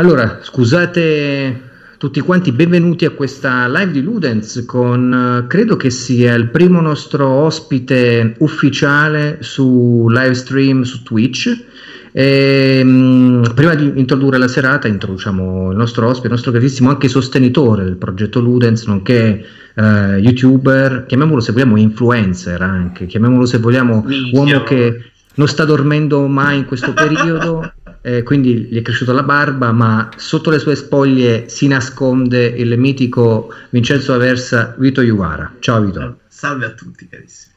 Allora, scusate tutti quanti, benvenuti a questa live di Ludens con credo che sia il primo nostro ospite ufficiale su live stream su Twitch. E, ehm, prima di introdurre la serata, introduciamo il nostro ospite, il nostro gradissimo anche sostenitore del progetto Ludens, nonché uh, youtuber, chiamiamolo se vogliamo influencer anche, chiamiamolo se vogliamo Minchia. uomo che non sta dormendo mai in questo periodo eh, quindi gli è cresciuta la barba, ma sotto le sue spoglie si nasconde il mitico Vincenzo Aversa Vito Iuvara. Ciao Vito. Salve a tutti carissimi.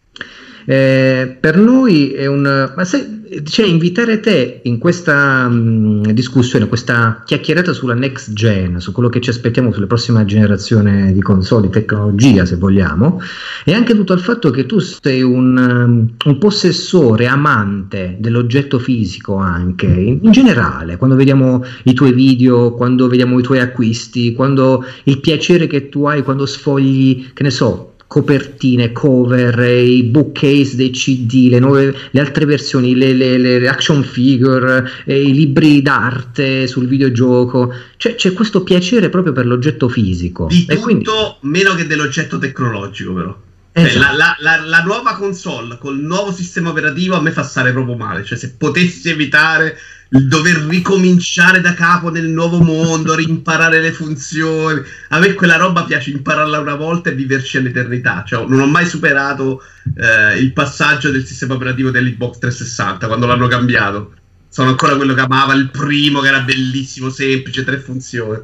Eh, per noi è un... Ma se, cioè, invitare te in questa mh, discussione, questa chiacchierata sulla next gen, su quello che ci aspettiamo sulle prossime generazioni di console, di tecnologia se vogliamo, e anche tutto il fatto che tu sei un, um, un possessore, amante dell'oggetto fisico anche, in, in, generale, quando vediamo i tuoi video, quando vediamo i tuoi acquisti, quando il piacere che tu hai quando sfogli, che ne so, copertine, cover, i bookcase dei CD, le, nuove, le altre versioni, le, le, le action figure, i libri d'arte sul videogioco. Cioè, c'è questo piacere proprio per l'oggetto fisico. Di e tutto quindi... meno che dell'oggetto tecnologico, però. Esatto. La, la, la, la, nuova console col nuovo sistema operativo a me fa stare proprio male. Cioè, se potessi evitare il dover ricominciare da capo nel nuovo mondo, rimparare le funzioni. A me quella roba piace impararla una volta e viverci all'eternità. Cioè, non ho mai superato eh, il passaggio del sistema operativo dell'Xbox 360 quando l'hanno cambiato. Sono ancora quello che amava il primo, che era bellissimo, semplice, tre funzioni.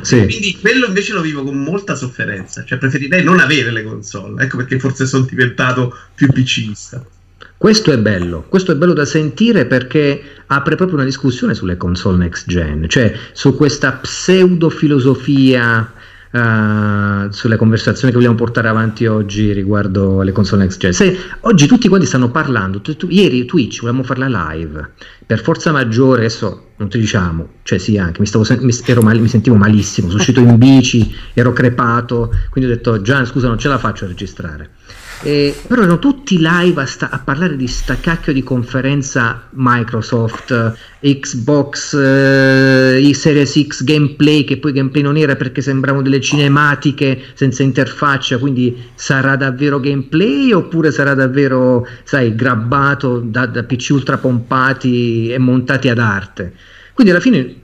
Sì. Quindi quello invece lo vivo con molta sofferenza. Cioè, preferirei non avere le console. Ecco perché forse sono diventato più PCista. Questo è bello, questo è bello da sentire perché apre proprio una discussione sulle console next gen, cioè su questa pseudo filosofia uh, sulle conversazioni che vogliamo portare avanti oggi riguardo alle console next gen. Se, oggi tutti quanti stanno parlando, tu, tu, ieri Twitch volevamo farla live, per forza maggiore, adesso non ti diciamo, cioè sì anche, mi, stavo, mi, mal, mi sentivo malissimo, sono uscito in bici, ero crepato, quindi ho detto Gian scusa non ce la faccio a registrare eh, però erano tutti live a, sta- a, parlare di sta cacchio di conferenza Microsoft, Xbox, eh, Series X gameplay, che poi gameplay non era perché sembravano delle cinematiche senza interfaccia, quindi sarà davvero gameplay oppure sarà davvero, sai, grabbato da, da PC ultra pompati e montati ad arte? Quindi alla fine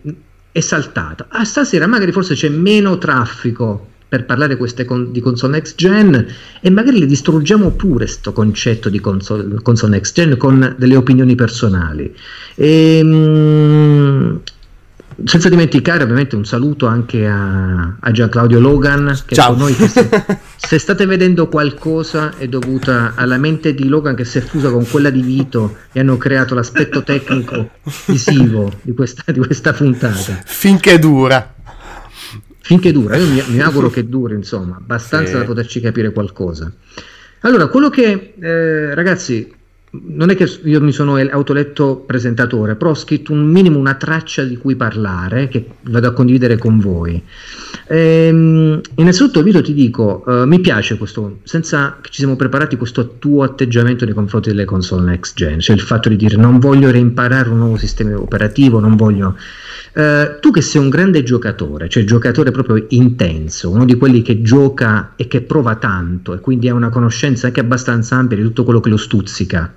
è saltata. Ah, stasera magari forse c'è meno traffico per parlare con, di console next gen e magari le distruggiamo pure questo concetto di console, console, next gen con delle opinioni personali. E, ehm, senza dimenticare ovviamente un saluto anche a, a Gian Claudio Logan che Ciao. con noi se, se, state vedendo qualcosa è dovuta alla mente di Logan che si è fusa con quella di Vito e hanno creato l'aspetto tecnico visivo di questa, di questa puntata finché dura finché dura, io mi, mi auguro che duri, insomma, abbastanza sì. da poterci capire qualcosa. Allora, quello che, eh, ragazzi, non è che io mi sono autoletto presentatore, però ho scritto un minimo una traccia di cui parlare che vado a condividere con voi. Ehm, innanzitutto, Vito, ti dico, uh, mi piace questo, senza che ci siamo preparati, questo tuo atteggiamento nei confronti delle console next gen, cioè il fatto di dire non voglio reimparare un nuovo sistema operativo, non voglio Uh, tu che sei un grande giocatore, cioè giocatore proprio intenso, uno di quelli che gioca e che prova tanto e quindi ha una conoscenza anche abbastanza ampia di tutto quello che lo stuzzica,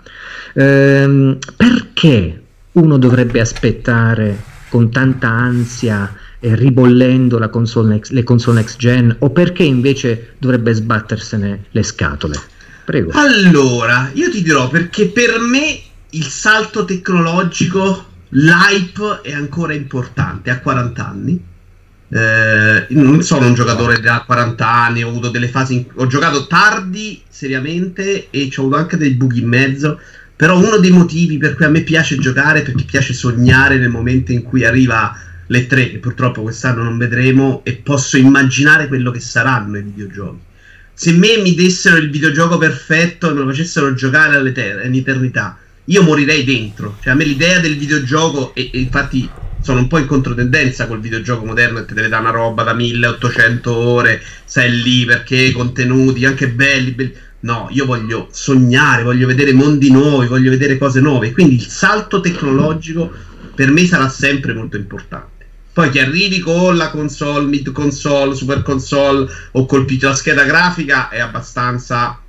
uh, perché uno dovrebbe aspettare con tanta ansia e ribollendo console next, le console next gen o perché invece dovrebbe sbattersene le scatole? Prego. Allora, io ti dirò perché per me il salto tecnologico l'hype è ancora importante a 40 anni. Eh, non sono un giocatore da 40 anni, ho avuto delle fasi, in... ho giocato tardi seriamente e ho avuto anche dei buchi in mezzo. Però uno dei motivi per cui a me piace giocare perché piace sognare nel momento in cui arriva le tre, che purtroppo quest'anno non vedremo, e posso immaginare quello che saranno i videogiochi. Se me mi dessero il videogioco perfetto e me lo facessero giocare all'eternità, io morirei dentro. Cioè, a me l'idea del videogioco, e, e infatti sono un po' in controtendenza col videogioco moderno e te deve dare una roba da 1800 ore, sei lì perché contenuti anche belli, belli. No, io voglio sognare, voglio vedere mondi nuovi, voglio vedere cose nuove. Quindi il salto tecnologico per me sarà sempre molto importante. Poi che arrivi con la console, mid console, super console o colpito la scheda grafica è abbastanza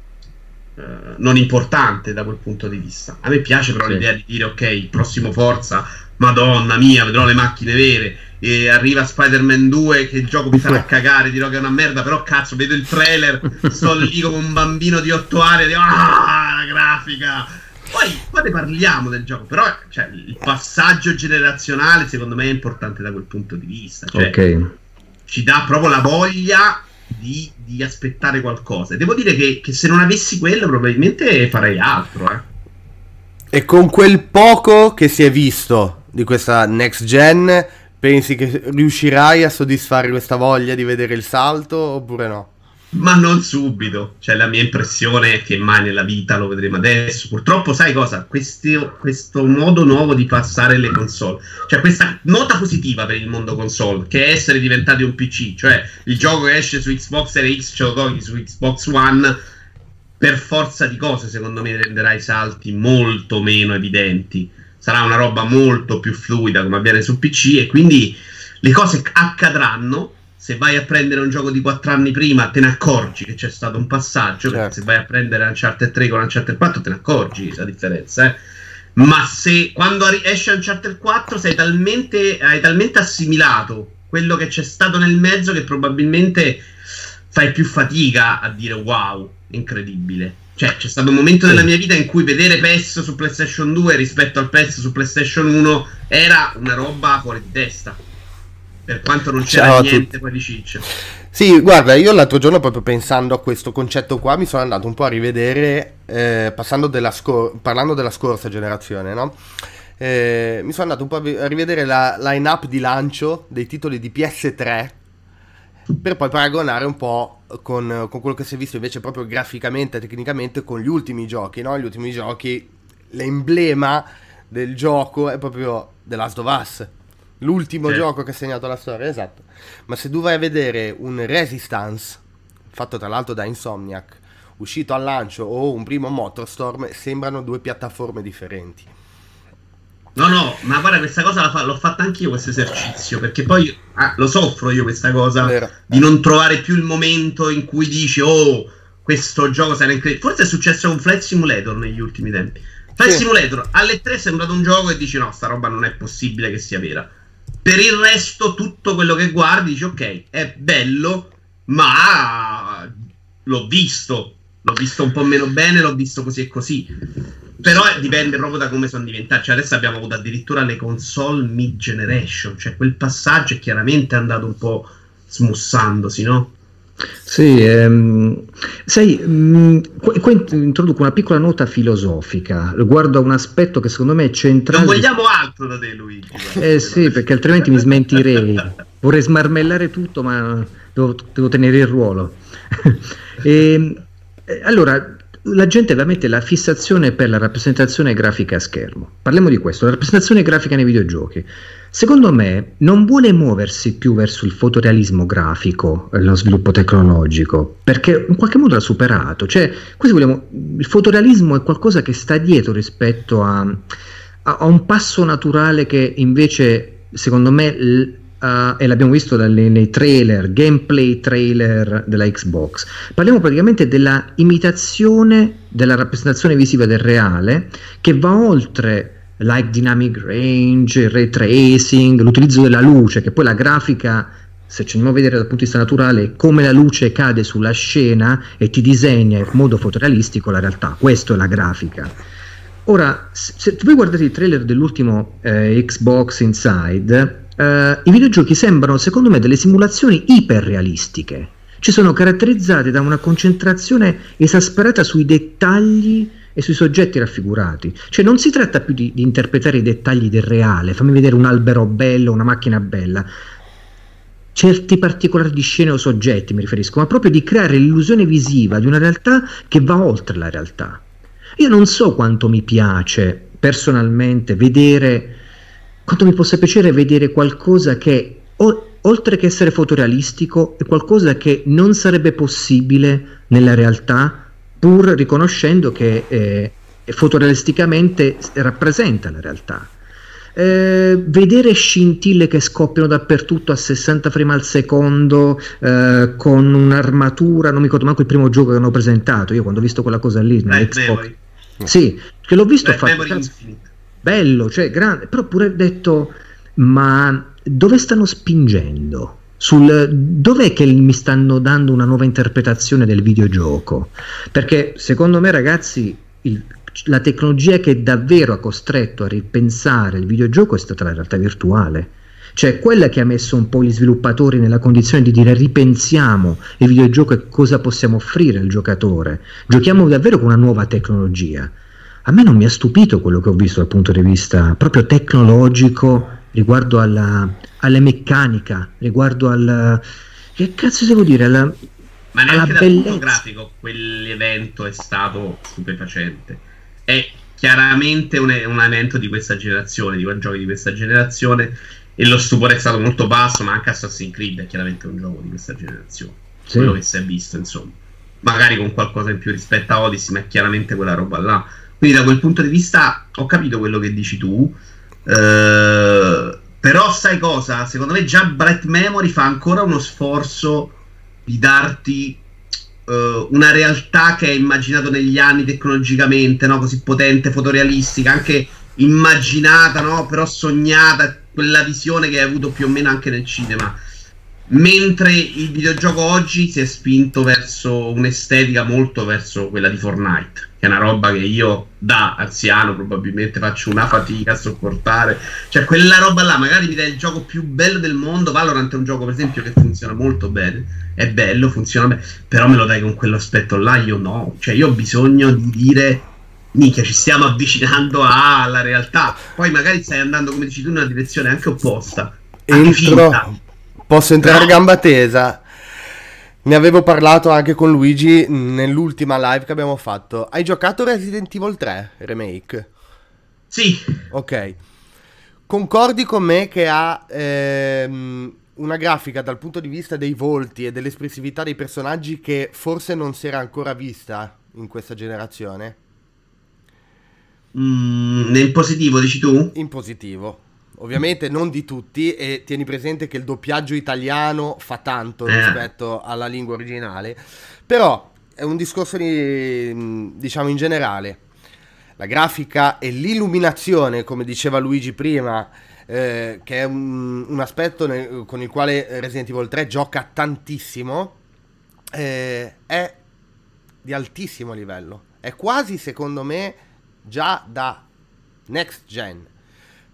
eh, non importante da quel punto di vista. A me piace però sì. l'idea di dire ok, il prossimo Forza, madonna mia, vedrò le macchine vere e arriva Spider-Man 2 che il gioco mi farà cagare, dirò che è una merda, però cazzo, vedo il trailer, sto lì come un bambino di 8 anni dico ah, la grafica. Poi, poi ne parliamo del gioco, però cioè, il passaggio generazionale secondo me è importante da quel punto di vista. Cioè, ok. Ci dà proprio la voglia di, di aspettare qualcosa. E devo dire che, che, se non avessi quello probabilmente farei altro. Eh. E con quel poco che si è visto di questa next gen Pensi che riuscirai a soddisfare questa voglia di vedere il salto oppure no? Ma non subito, cioè la mia impressione è che mai nella vita lo vedremo adesso. Purtroppo, sai cosa? Questo, questo modo nuovo di passare le console, cioè questa nota positiva per il mondo console, che è essere diventati un PC, cioè il gioco che esce su Xbox Series X ce lo togli su Xbox One, per forza di cose, secondo me renderà i salti molto meno evidenti sarà una roba molto più fluida come avviene su PC e quindi le cose accadranno. Se vai a prendere un gioco di 4 anni prima, te ne accorgi che c'è stato un passaggio. Certo. se vai a prendere Uncharted 3 con Uncharted 4, te ne accorgi la differenza. Eh? Ma se quando esce Uncharted 4 sei talmente, hai talmente assimilato quello che c'è stato nel mezzo che probabilmente fai più fatica a dire wow, incredibile. Cioè, c'è stato un momento nella mia vita in cui vedere PES su PlayStation 2 rispetto al PES su PlayStation 1 era una roba fuori di testa. Per quanto non c'era Ciao niente poi di ciccio. Sì, guarda, io l'altro giorno proprio pensando a questo concetto qua mi sono andato un po' a rivedere, eh, della scor- parlando della scorsa generazione, no? Eh, mi sono andato un po' a rivedere la line-up di lancio dei titoli di PS3 per poi paragonare un po' con, con, quello che si è visto invece proprio graficamente e tecnicamente con gli ultimi giochi, no? Gli ultimi giochi, l'emblema del gioco è proprio The Last of Us, l'ultimo sì. gioco che ha segnato la storia, esatto. Ma se tu vai a vedere un Resistance, fatto tra l'altro da Insomniac, uscito al lancio o un primo Motorstorm, sembrano due piattaforme differenti. No, no, ma guarda, questa cosa fa, l'ho fatta anch'io questo esercizio, perché poi ah, lo soffro io questa cosa Vero. di non trovare più il momento in cui dici, oh, questo gioco sarà incredibile. Forse è successo con Flight Simulator negli ultimi tempi. Flight sì. Simulator alle 3 è sembrato un gioco e dici, no, sta roba non è possibile che sia vera. Per il resto, tutto quello che guardi, dici, ok, è bello, ma l'ho visto. L'ho visto un po' meno bene, l'ho visto così e così. Però dipende proprio da come sono diventati. Cioè, adesso abbiamo avuto addirittura le console mid generation. Cioè, quel passaggio è chiaramente andato un po' smussandosi, no? Sì, ehm, sai, mh, mm, qua, introduco una piccola nota filosofica riguardo a un aspetto che secondo me è centrale. Non vogliamo altro da te, Luigi. Eh sì, perché altrimenti mi smentirei. Vorrei smarmellare tutto, ma devo, devo tenere il ruolo. e, ehm, eh, allora, la gente veramente la fissazione per la rappresentazione grafica a schermo. Parliamo di questo, la rappresentazione grafica nei videogiochi. Secondo me non vuole muoversi più verso il fotorealismo grafico, lo sviluppo tecnologico, perché in qualche modo l'ha superato. Cioè, vogliamo, il fotorealismo è qualcosa che sta dietro rispetto a, a, a un passo naturale che invece, secondo me, uh, e l'abbiamo visto dalle, nei trailer, gameplay trailer della Xbox. Parliamo praticamente della imitazione della rappresentazione visiva del reale che va oltre like dynamic range, ray tracing, l'utilizzo della luce, che poi la grafica se ci andiamo a vedere dal punto di vista naturale come la luce cade sulla scena e ti disegna in modo fotorealistico la realtà, questa è la grafica. Ora, se voi guardate il trailer dell'ultimo eh, Xbox Inside, Uh, I videogiochi sembrano, secondo me, delle simulazioni iperrealistiche. Ci sono caratterizzate da una concentrazione esasperata sui dettagli e sui soggetti raffigurati. Cioè non si tratta più di, di interpretare i dettagli del reale, fammi vedere un albero bello, una macchina bella, certi particolari di scene o soggetti, mi riferisco, ma proprio di creare l'illusione visiva di una realtà che va oltre la realtà. Io non so quanto mi piace personalmente vedere quanto mi possa piacere vedere qualcosa che, o, oltre che essere fotorealistico, è qualcosa che non sarebbe possibile nella realtà, pur riconoscendo che eh, fotorealisticamente rappresenta la realtà. eh, vedere scintille che scoppiano dappertutto a 60 frame al secondo eh, con un'armatura, non mi ricordo manco il primo gioco che hanno presentato, io quando ho visto quella cosa lì nell'Xbox, sì, che l'ho visto fatto, bello, cioè grande, però pure detto ma dove stanno spingendo? Sul, dov'è che mi stanno dando una nuova interpretazione del videogioco? Perché secondo me, ragazzi, il, la tecnologia che davvero ha costretto a ripensare il videogioco è stata la realtà virtuale. Cioè quella che ha messo un po' gli sviluppatori nella condizione di dire ripensiamo il videogioco e cosa possiamo offrire al giocatore. Giochiamo davvero con una nuova tecnologia. A me non mi ha stupito quello che ho visto dal punto di vista proprio tecnologico riguardo alla, alla meccanica, riguardo al... che cazzo devo dire? Alla, Ma neanche dal punto grafico quell'evento è stato stupefacente. È chiaramente un, un evento di questa generazione, di giochi di questa generazione e lo stupore è stato molto basso, ma anche Assassin's Creed è chiaramente un gioco di questa generazione. Sì. Quello che si è visto, insomma. Magari con qualcosa in più rispetto a Odyssey, ma è chiaramente quella roba là. Quindi da quel punto di vista ho capito quello che dici tu. Eh, però sai cosa? Secondo me già Bright Memory fa ancora uno sforzo di darti uh, una realtà che è immaginato negli anni tecnologicamente, no? così potente, fotorealistica, anche immaginata, no? però sognata, quella visione che hai avuto più o meno anche nel cinema. Mentre il videogioco oggi si è spinto verso un'estetica molto verso quella di Fortnite che è una roba che io da anziano probabilmente faccio una fatica a sopportare. Cioè, quella roba là, magari mi dai il gioco più bello del mondo. Valorant è un gioco, per esempio, che funziona molto bene. È bello, funziona bene. Però me lo dai con quell'aspetto là, io no. Cioè, io ho bisogno di dire. Minchia, ci stiamo avvicinando alla realtà. Poi magari stai andando, come dici tu, in una direzione anche opposta. Entro. Posso entrare a gamba tesa? Ne avevo parlato anche con Luigi nell'ultima live che abbiamo fatto. Hai giocato Resident Evil 3 Remake? Sì. Ok. Concordi con me che ha ehm, una grafica dal punto di vista dei volti e dell'espressività dei personaggi che forse non si era ancora vista in questa generazione? Mm, in positivo, dici tu? In positivo. Ovviamente non di tutti e tieni presente che il doppiaggio italiano fa tanto eh. rispetto alla lingua originale, però è un discorso di, diciamo in generale. La grafica e l'illuminazione, come diceva Luigi prima, eh, che è un, un aspetto nel, con il quale Resident Evil 3 gioca tantissimo, eh, è di altissimo livello. È quasi, secondo me, già da next gen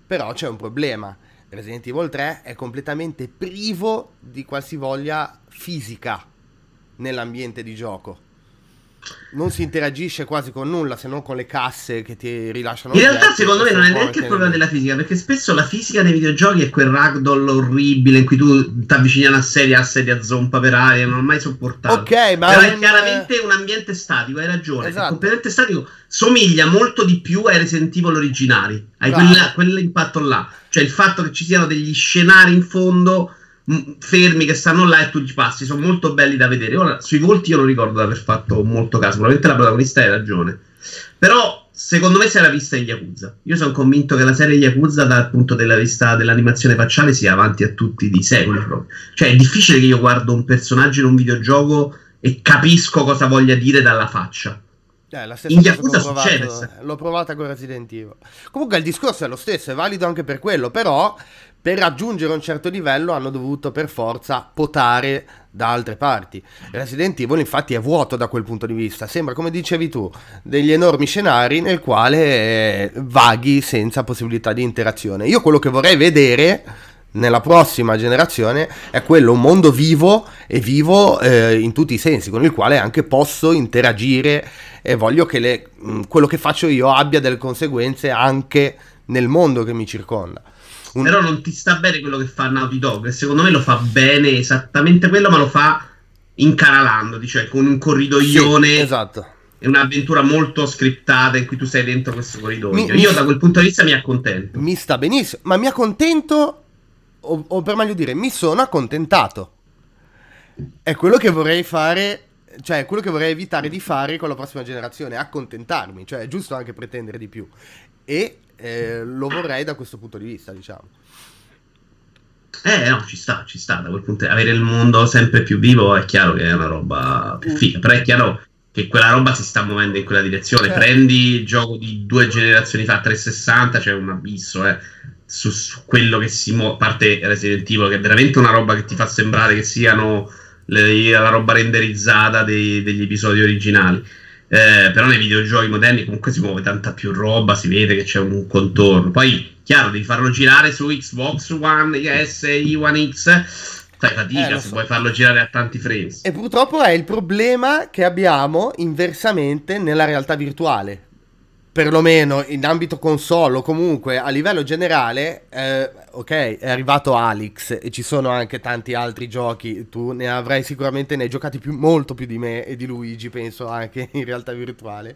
però c'è un problema. Resident Evil 3 è completamente privo di qualsivoglia fisica nell'ambiente di gioco non si interagisce quasi con nulla se non con le casse che ti rilasciano. In realtà, secondo me, non è neanche il problema della fisica, perché spesso la fisica dei videogiochi è quel ragdoll orribile in cui tu ti avvicini a una serie a sedia a zompa per aria, non ho mai sopportato. Ok, ma Però è un... chiaramente un ambiente statico, hai ragione. Esatto. È completamente statico, somiglia molto di più ai Resident Evil originari, hai quella, quell'impatto là. Cioè il fatto che ci siano degli scenari in fondo fermi che stanno là e tu ci passi, sono molto belli da vedere. Ora, sui volti io non ricordo di aver fatto molto caso, probabilmente la protagonista hai ragione. Però, secondo me si era vista in Yakuza. Io sono convinto che la serie Yakuza, dal punto della vista dell'animazione facciale, sia avanti a tutti di secoli proprio. Cioè, è difficile che io guardo un personaggio in un videogioco e capisco cosa voglia dire dalla faccia. Eh, la stessa in Yakuza succede. L'ho provata con Resident Evil. Comunque il discorso è lo stesso, è valido anche per quello, però per raggiungere un certo livello hanno dovuto per forza potare da altre parti. Resident Evil infatti è vuoto da quel punto di vista, sembra come dicevi tu, degli enormi scenari nel quale eh, vaghi senza possibilità di interazione. Io quello che vorrei vedere nella prossima generazione è quello un mondo vivo e vivo eh, in tutti i sensi, con il quale anche posso interagire e voglio che le, quello che faccio io abbia delle conseguenze anche nel mondo che mi circonda. Un... Però non ti sta bene quello che fa Naughty Dog, e secondo me lo fa bene esattamente quello, ma lo fa incanalando, cioè con un corridoione. Sì, esatto. È un'avventura molto scriptata in cui tu sei dentro questo corridoio. Mi, Io da quel punto di vista mi accontento. Mi sta benissimo, ma mi accontento, o, o per meglio dire, mi sono accontentato. È quello che vorrei fare cioè quello che vorrei evitare di fare con la prossima generazione, accontentarmi, cioè è giusto anche pretendere di più. E eh, lo vorrei da questo punto di vista, diciamo. Eh no, ci sta, ci sta, da quel punto di avere il mondo sempre più vivo è chiaro che è una roba più figa, però è chiaro che quella roba si sta muovendo in quella direzione. Certo. Prendi il gioco di due generazioni fa, 360, c'è cioè un abisso, eh, su, su, quello che si muove, a parte Resident Evil, che è veramente una roba che ti fa sembrare che siano le, la roba renderizzata dei, degli episodi originali. Eh, però nei videogiochi moderni comunque si muove tanta più roba, si vede che c'è un contorno. Poi, chiaro, devi farlo girare su Xbox One S, e One X. Fai fatica eh, se so. vuoi farlo girare a tanti frames. E purtroppo è il problema che abbiamo inversamente nella realtà virtuale perlomeno in ambito console o comunque a livello generale, eh, ok, è arrivato Alex e ci sono anche tanti altri giochi, tu ne avrai sicuramente, ne hai giocati più, molto più di me e di Luigi, penso anche in realtà virtuale,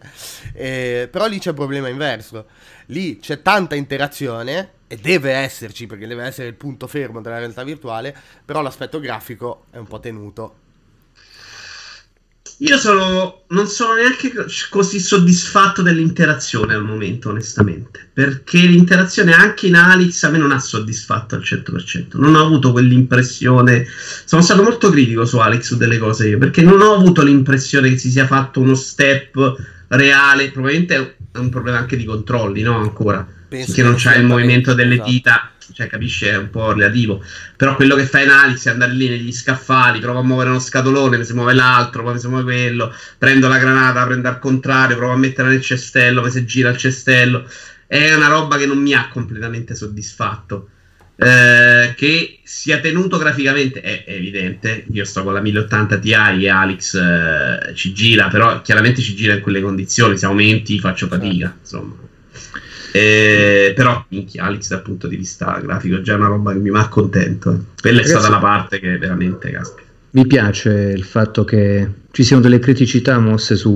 eh, però lì c'è il problema inverso, lì c'è tanta interazione e deve esserci perché deve essere il punto fermo della realtà virtuale, però l'aspetto grafico è un po' tenuto io sono, non sono neanche così soddisfatto dell'interazione al momento, onestamente. Perché l'interazione anche in Alex a me non ha soddisfatto al 100%. Non ho avuto quell'impressione. Sono stato molto critico su Alex su delle cose io. Perché non ho avuto l'impressione che si sia fatto uno step reale. Probabilmente è un problema anche di controlli, no? Ancora. Penso che non c'è il movimento delle esatto. dita cioè capisce è un po' relativo. Però quello che fa in Alex è andare lì negli scaffali prova a muovere uno scatolone mi si muove l'altro poi mi si muove quello prendo la granata prendo al contrario provo a metterla nel cestello poi si gira il cestello. È una roba che non mi ha completamente soddisfatto. Eh, che sia tenuto graficamente è, è, evidente io sto con la 1080 Ti e Alex eh, ci gira però chiaramente ci gira in quelle condizioni se aumenti faccio fatica insomma eh, però, minchia, Alex dal punto di vista grafico è già una roba che mi va contento. Eh. Quella è stata la parte che veramente caspita. Mi piace il fatto che ci siano delle criticità mosse su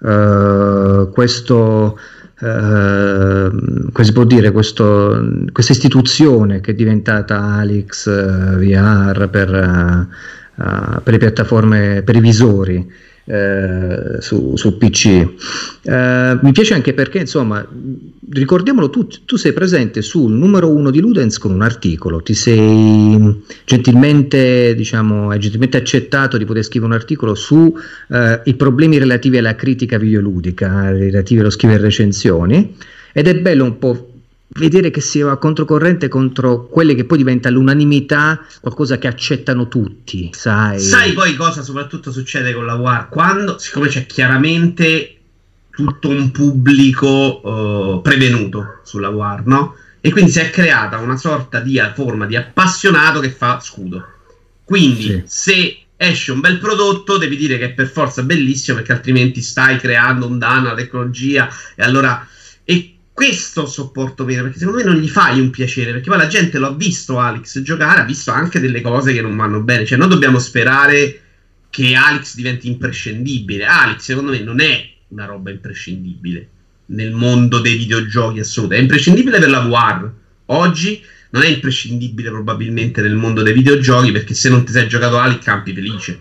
uh, questo. Uh, come si può dire questo, questa istituzione che è diventata Alex uh, VR per, per le piattaforme per i visori eh, su, su, PC. Eh, mi piace anche perché, insomma, ricordiamolo, tu, tu, sei presente sul numero uno di Ludens con un articolo, ti sei gentilmente, diciamo, gentilmente accettato di poter scrivere un articolo sui eh, problemi relativi alla critica videoludica, relativi allo scrivere recensioni, ed è bello un po' vedere che si va controcorrente contro quelle che poi diventa l'unanimità, qualcosa che accettano tutti, sai? Sai poi cosa soprattutto succede con la War? Quando, siccome c'è chiaramente tutto un pubblico uh, prevenuto sulla War, no? E quindi si è creata una sorta di forma di appassionato che fa scudo. Quindi sì. se esce un bel prodotto devi dire che è per forza bellissimo perché altrimenti stai creando un danno alla tecnologia e allora... E questo sopporto meno perché secondo me non gli fai un piacere perché poi la gente lo ha visto Alex giocare ha visto anche delle cose che non vanno bene cioè noi dobbiamo sperare che Alex diventi imprescindibile. Alex secondo me non è una roba imprescindibile nel mondo dei videogiochi assoluto è imprescindibile per la VR oggi non è imprescindibile probabilmente nel mondo dei videogiochi perché se non ti sei giocato Alex campi felice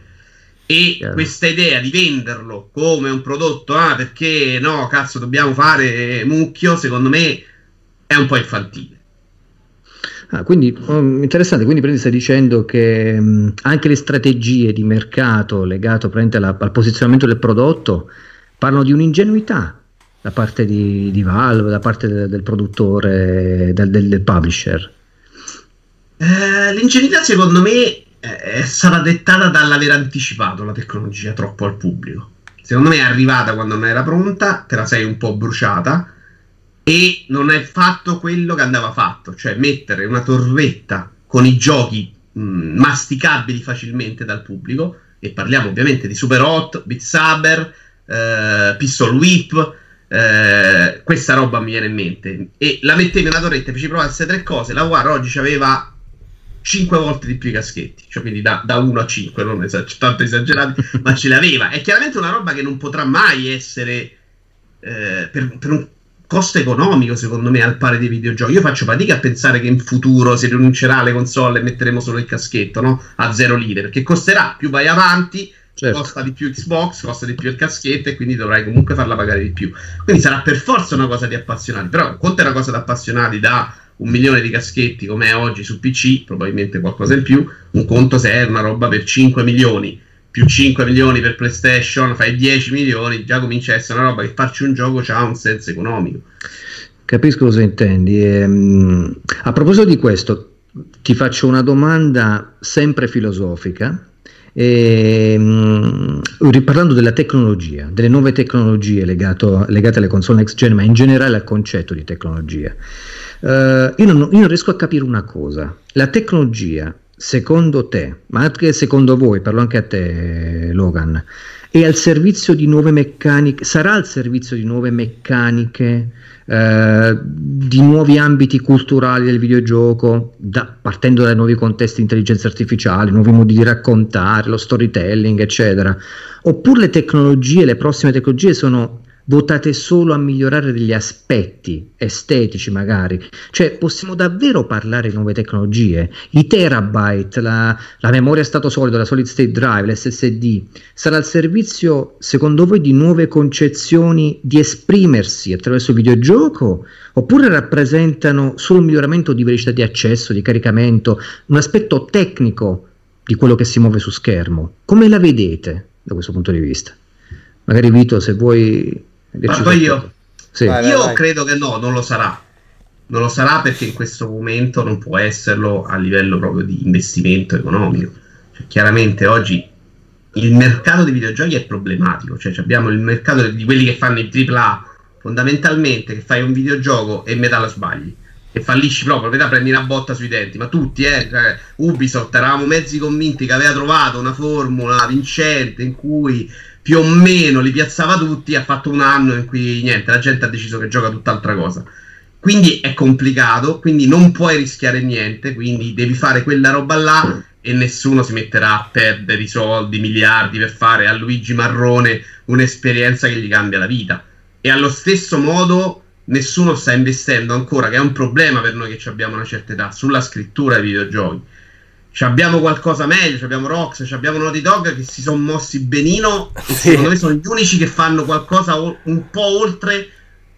e Chiaro. questa idea di venderlo come un prodotto, ah, perché no, cazzo, dobbiamo fare mucchio, secondo me è un po' infantile. Ah, quindi um, interessante, quindi prendi stai dicendo che um, anche le strategie di mercato legate alla, al posizionamento del prodotto parlano di un'ingenuità da parte di, di Valve, da parte de, del produttore, del, del, del publisher. Eh, l'ingenuità secondo me è stata dettata dall'aver anticipato la tecnologia troppo al pubblico. Secondo me è arrivata quando non era pronta, te la sei un po' bruciata e non hai fatto quello che andava fatto, cioè mettere una torretta con i giochi mh, masticabili facilmente dal pubblico e parliamo ovviamente di Super Hot, Beat Saber, eh, Pistol Whip, eh, questa roba mi viene in mente e la mettevi nella torretta e feci provare queste tre cose, la War oggi aveva 5 volte di più i caschetti, cioè quindi da, da 1 a 5, non esager- tanto esagerati, ma ce l'aveva. È chiaramente una roba che non potrà mai essere eh, per, per, un costo economico, secondo me, al pari dei videogiochi. Io faccio fatica a pensare che in futuro si rinuncerà alle console e metteremo solo il caschetto, no? A zero lire, perché costerà, più vai avanti, certo. costa di più Xbox, costa di più il caschetto e quindi dovrai comunque farla pagare di più. Quindi sarà per forza una cosa di appassionati, però conta è una cosa da appassionati da un milione di caschetti come è oggi su PC, probabilmente qualcosa in più, un conto se è una roba per 5 milioni più 5 milioni per PlayStation, fai 10 milioni, già comincia a essere una roba che farci un gioco ha un senso economico. Capisco cosa intendi. Ehm, a proposito di questo, ti faccio una domanda sempre filosofica. Ehm, riparlando della tecnologia, delle nuove tecnologie legato, legate alle console next gen, ma in generale al concetto di tecnologia. Uh, io, non, io non riesco a capire una cosa. La tecnologia secondo te, ma anche secondo voi, parlo anche a te Logan, è al servizio di nuove meccaniche, sarà al servizio di nuove meccaniche, eh, di nuovi ambiti culturali del videogioco, da, partendo dai nuovi contesti di intelligenza artificiale, nuovi modi di raccontare, lo storytelling, eccetera. Oppure le tecnologie, le prossime tecnologie sono votate solo a migliorare degli aspetti estetici magari, cioè possiamo davvero parlare di nuove tecnologie, i terabyte, la, la memoria stato solido, la solid state drive, l'SSD, sarà al servizio secondo voi di nuove concezioni di esprimersi attraverso il videogioco oppure rappresentano solo un miglioramento di velocità di accesso, di caricamento, un aspetto tecnico di quello che si muove su schermo? Come la vedete da questo punto di vista? Magari Vito, se vuoi Parto io? Sì. Vai, io vai, credo che no, non lo sarà. Non lo sarà perché in questo momento non può esserlo a livello proprio di investimento economico. Cioè, chiaramente oggi il mercato dei videogiochi è problematico. Cioè, abbiamo il mercato di quelli che fanno il AAA fondamentalmente che fai un videogioco e metà lo sbagli e fallisci proprio, metà prendi una botta sui denti, ma tutti, eh, cioè, Ubisoft eravamo mezzi convinti che aveva trovato una formula vincente in cui più o meno li piazzava tutti, ha fatto un anno in cui niente, la gente ha deciso che gioca tutt'altra cosa. Quindi è complicato, quindi non puoi rischiare niente, quindi devi fare quella roba là e nessuno si metterà a perdere i soldi, miliardi per fare a Luigi Marrone un'esperienza che gli cambia la vita. E allo stesso modo nessuno sta investendo ancora, che è un problema per noi che abbiamo una certa età, sulla scrittura dei videogiochi abbiamo qualcosa meglio, abbiamo Rox, abbiamo Naughty Dog che si sono mossi benino e sì. secondo me sono gli unici che fanno qualcosa o- un po' oltre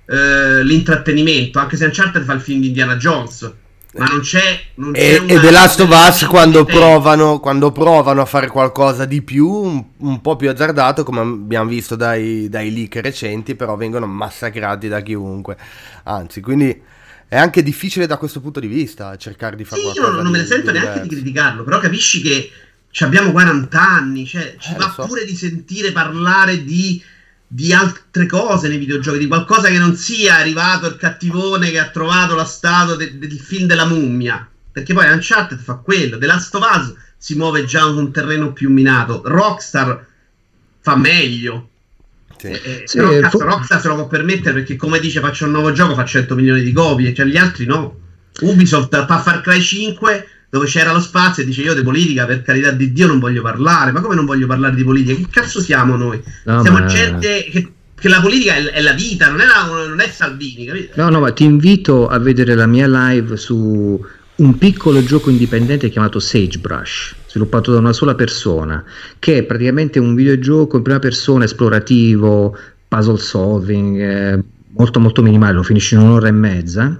eh, l'intrattenimento, anche se Uncharted fa il film di Indiana Jones. Ma non c'è. Non e, c'è e The Last of Us quando provano, quando provano, a fare qualcosa di più, un, un, po' più azzardato, come abbiamo visto dai, dai leak recenti, però vengono massacrati da chiunque. Anzi, quindi è anche difficile da questo punto di vista cercare di fare sì, qualcosa. Io non, non me ne sento di neanche di criticarlo, però capisci che abbiamo 40 anni, cioè ci eh, va so. pure di sentire parlare di, di, altre cose nei videogiochi, di qualcosa che non sia arrivato il cattivone che ha trovato la statua de, del film della mummia. Perché poi Uncharted fa quello, The Last of Us si muove già su un terreno più minato, Rockstar fa meglio. Sì. Eh, eh, sì, però cazzo, fu... Rockstar se lo può permettere perché come dice faccio un nuovo gioco, fa 100 milioni di copie, cioè gli altri no. Ubisoft fa Far Cry 5 dove c'era lo spazio e dice io di politica per carità di Dio non voglio parlare, ma come non voglio parlare di politica? Che cazzo siamo noi? No, siamo ma... gente che, che, la politica è, è, la vita, non è, la, non è Salvini, capito? No, no, ma ti invito a vedere la mia live su un piccolo gioco indipendente chiamato Sagebrush, sviluppato da una sola persona, che è praticamente un videogioco in prima persona esplorativo, puzzle solving, eh, molto molto minimale, lo finisci in un'ora e mezza,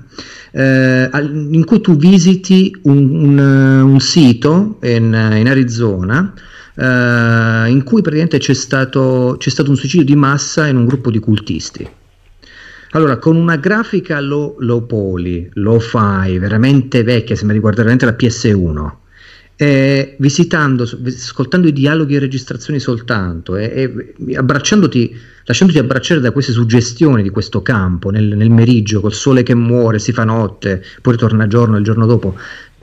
eh, in cui tu visiti un, un, un sito in, in Arizona eh, in cui praticamente c'è stato, c'è stato un suicidio di massa in un gruppo di cultisti. Allora, con una grafica low, low poly, low fi, veramente vecchia, sembra di guardare veramente la PS1, eh, visitando, ascoltando i dialoghi e registrazioni soltanto e, e abbracciandoti, lasciandoti abbracciare da queste suggestioni di questo campo nel, nel meriggio, col sole che muore, si fa notte, poi ritorna giorno il giorno dopo,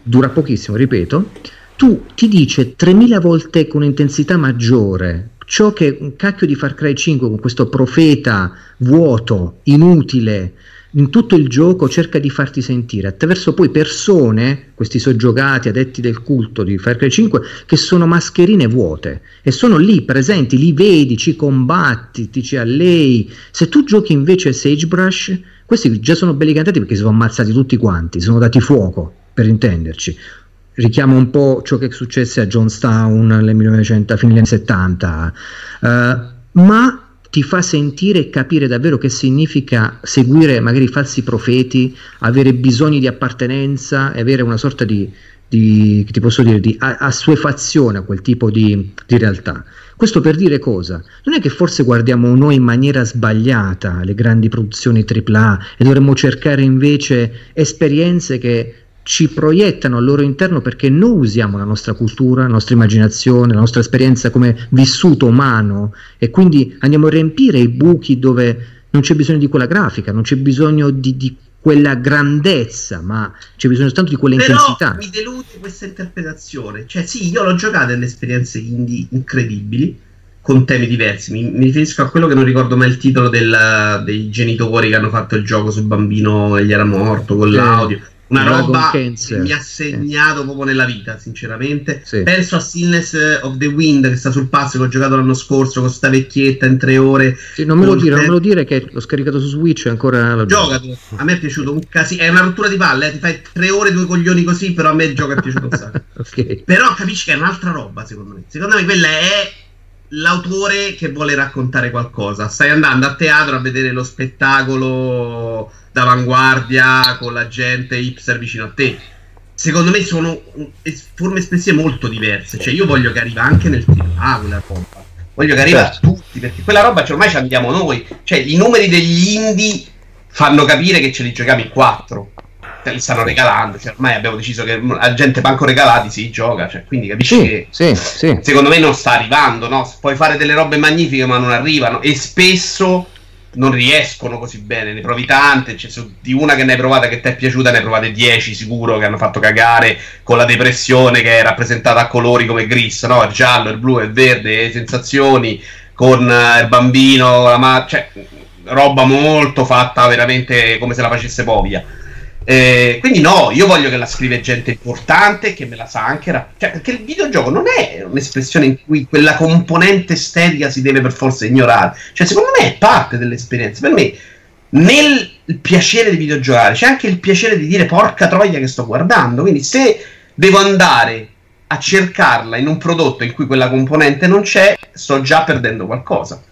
dura pochissimo, ripeto, tu ti dice 3000 volte con intensità maggiore ciò che un cacchio di Far Cry 5 con questo profeta vuoto, inutile, in tutto il gioco cerca di farti sentire attraverso poi persone, questi soggiogati addetti del culto di Far Cry 5, che sono mascherine vuote e sono lì presenti, li vedi, ci combatti, ti ci allei. Se tu giochi invece Sagebrush, questi già sono belli cantati perché si sono ammazzati tutti quanti, sono dati fuoco, per intenderci richiama un po' ciò che successe a Johnstown nel 1900, fine anni 70, uh, ma ti fa sentire e capire davvero che significa seguire magari falsi profeti, avere bisogni di appartenenza e avere una sorta di, di, dire, di assuefazione a quel tipo di, di, realtà. Questo per dire cosa? Non è che forse guardiamo noi in maniera sbagliata le grandi produzioni AAA e dovremmo cercare invece esperienze che ci proiettano al loro interno perché noi usiamo la nostra cultura, la nostra immaginazione, la nostra esperienza come vissuto umano e quindi andiamo a riempire i buchi dove non c'è bisogno di quella grafica, non c'è bisogno di, di quella grandezza, ma c'è bisogno soltanto di quella Però intensità. Mi delude questa interpretazione. Cioè, sì, io l'ho giocata delle esperienze indie incredibili con temi diversi. Mi, mi, riferisco a quello che non ricordo mai il titolo del, dei genitori che hanno fatto il gioco sul bambino che gli era morto con l'audio una roba che mi ha segnato sì. proprio nella vita, sinceramente. Sì. Penso a Stillness of the Wind che sta sul passo che ho giocato l'anno scorso con sta vecchietta in tre ore. Sì, non me lo dire, non me lo dire che l'ho scaricato su Switch e ancora Giocati. A me è piaciuto un casino. È una rottura di palle, eh? ti fai tre ore, due coglioni così, però a me il gioco è piaciuto un sacco. okay. Però capisci che è un'altra roba, secondo me. Secondo me quella è l'autore che vuole raccontare qualcosa. Stai andando a teatro a vedere lo spettacolo d'avanguardia con la gente hipster vicino a te. Secondo me sono forme espressive molto diverse. Cioè, io voglio che arrivi anche nel AAA quella roba. Voglio che arrivi certo. a tutti, perché quella roba cioè, ormai ci andiamo noi. Cioè, i numeri degli indie fanno capire che ce li giochiamo in quattro. Te li stanno regalando. Cioè, ormai abbiamo deciso che la gente manco regalati si gioca. Cioè, quindi capisci sì, che sì, sì. secondo me non sta arrivando. No? Puoi fare delle robe magnifiche, ma non arrivano. E spesso non riescono così bene. Ne provi tante. Cioè, di una che ne hai provata che ti è piaciuta, ne hai provate 10 sicuro che hanno fatto cagare con la depressione che è rappresentata a colori come Gris, no? Il giallo, il blu, il verde, le sensazioni con uh, il bambino, la ma- cioè roba molto fatta veramente come se la facesse Povia. Eh, quindi no, io voglio che la scrive gente importante, che me la sa anche, ra- cioè, perché il videogioco non è un'espressione in cui quella componente estetica si deve per forza ignorare, cioè secondo me è parte dell'esperienza, per me nel piacere di videogiocare c'è anche il piacere di dire porca troia che sto guardando, quindi se devo andare a cercarla in un prodotto in cui quella componente non c'è, sto già perdendo qualcosa.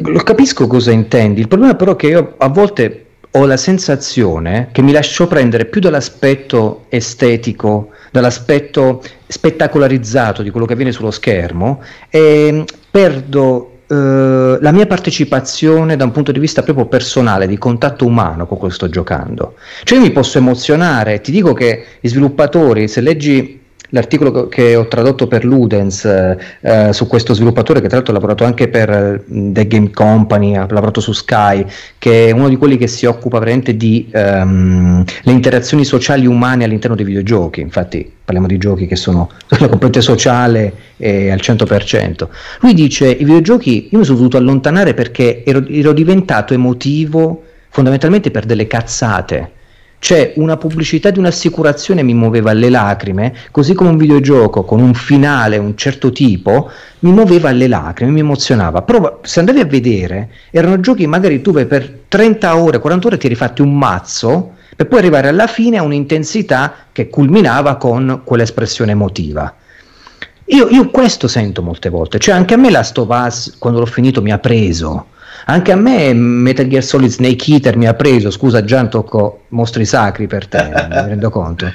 Lo capisco cosa intendi, il problema però è che io a volte ho la sensazione che mi lascio prendere più dall'aspetto estetico, dall'aspetto spettacolarizzato di quello che avviene sullo schermo e perdo eh, la mia partecipazione da un punto di vista proprio personale, di contatto umano con che sto giocando. Cioè io mi posso emozionare, ti dico che gli sviluppatori, se leggi l'articolo che ho tradotto per Ludens eh, eh, su questo sviluppatore che tra l'altro ha lavorato anche per The Game Company, ha lavorato su Sky, che è uno di quelli che si occupa veramente di um, le interazioni sociali umane all'interno dei videogiochi, infatti parliamo di giochi che sono la componente sociale eh, al 100%. Lui dice i videogiochi io mi sono dovuto allontanare perché ero, ero diventato emotivo fondamentalmente per delle cazzate cioè una pubblicità di un'assicurazione mi muoveva alle lacrime, così come un videogioco con un finale un certo tipo mi muoveva alle lacrime, mi emozionava. Però se andavi a vedere, erano giochi magari tu per 30 ore, 40 ore ti eri fatti un mazzo per poi arrivare alla fine a un'intensità che culminava con quell'espressione emotiva. Io, io questo sento molte volte, cioè anche a me Last of Us quando l'ho finito mi ha preso, anche a me Metal Gear Solid Snake Eater mi ha preso, scusa Gian tocco mostri sacri per te, mi rendo conto.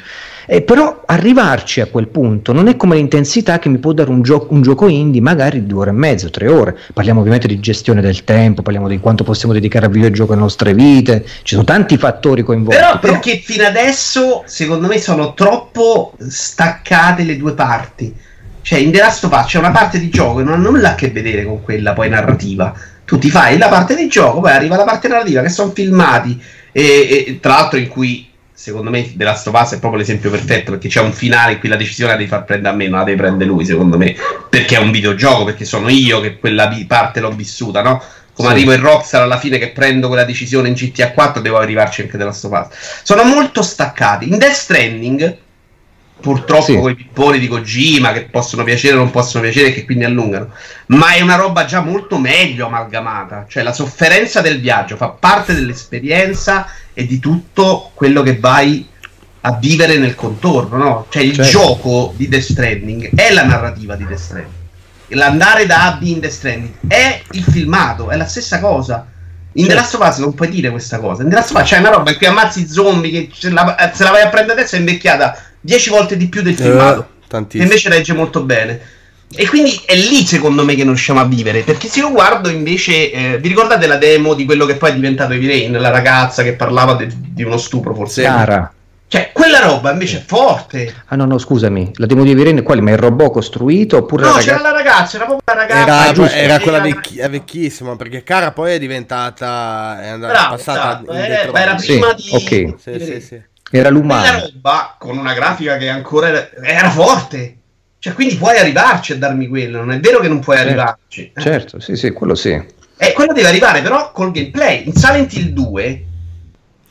Eh, però arrivarci a quel punto non è come l'intensità che mi può dare un, gio- un gioco indie magari due ore e mezzo, tre ore. Parliamo ovviamente di gestione del tempo, parliamo di quanto possiamo dedicare al videogioco alle nostre vite, ci sono tanti fattori coinvolti. Però, però perché fino adesso secondo me sono troppo staccate le due parti. Cioè in The Last of Us c'è una parte di gioco che non ha nulla a che vedere con quella poi narrativa tu ti fai la parte di gioco, poi arriva la parte narrativa che sono filmati e, e, tra l'altro in cui secondo me The Last of Us è proprio l'esempio perfetto perché c'è un finale in cui la decisione la devi far prendere a me, non la devi prendere lui secondo me, perché è un videogioco, perché sono io che quella parte l'ho vissuta, no? Come sì. arrivo in Rockstar alla fine che prendo quella decisione in GTA 4 devo arrivarci anche The Last of Us. Sono molto staccati. In Death Stranding purtroppo sì. con i pipponi di Kojima che possono piacere o non possono piacere e che quindi allungano ma è una roba già molto meglio amalgamata cioè la sofferenza del viaggio fa parte dell'esperienza e di tutto quello che vai a vivere nel contorno, no? Cioè il Certo. gioco di Death Stranding è la narrativa di Death Stranding. L'andare da A a B in Death Stranding è il filmato, è la stessa cosa. In The Last of Us non puoi dire questa cosa. In The Last of Us c'è una roba in cui ammazzi zombie che se la, se la vai a prendere adesso è invecchiata 10 volte di più del filmato. Eh, che tantissimo. invece regge molto bene. E quindi è lì secondo me che non riusciamo a vivere. Perché se io guardo invece, eh, vi ricordate la demo di quello che poi è diventato Heavy Rain, la ragazza che parlava de- di uno stupro forse? Cara. Cioè, quella roba invece è forte. Ah no, no, scusami, la demo di Virene quale? Ma il robot costruito oppure No, la c'era ragazza? la ragazza, era proprio la ragazza. Era, Ah, giusto. era quella Era- vecchi- è vecchissima perché Cara poi è diventata è andata Bravo, passata esatto, in eh, era Sì, prima di... ok. Sì, sì, sì. Era Quella l'umano. roba con una grafica che ancora era, era forte. Cioè, quindi puoi arrivarci a darmi quello. Non è vero che non puoi Certo. arrivarci. Eh. Certo, sì, sì, quello sì. E quello deve arrivare però col gameplay. In Silent Hill 2,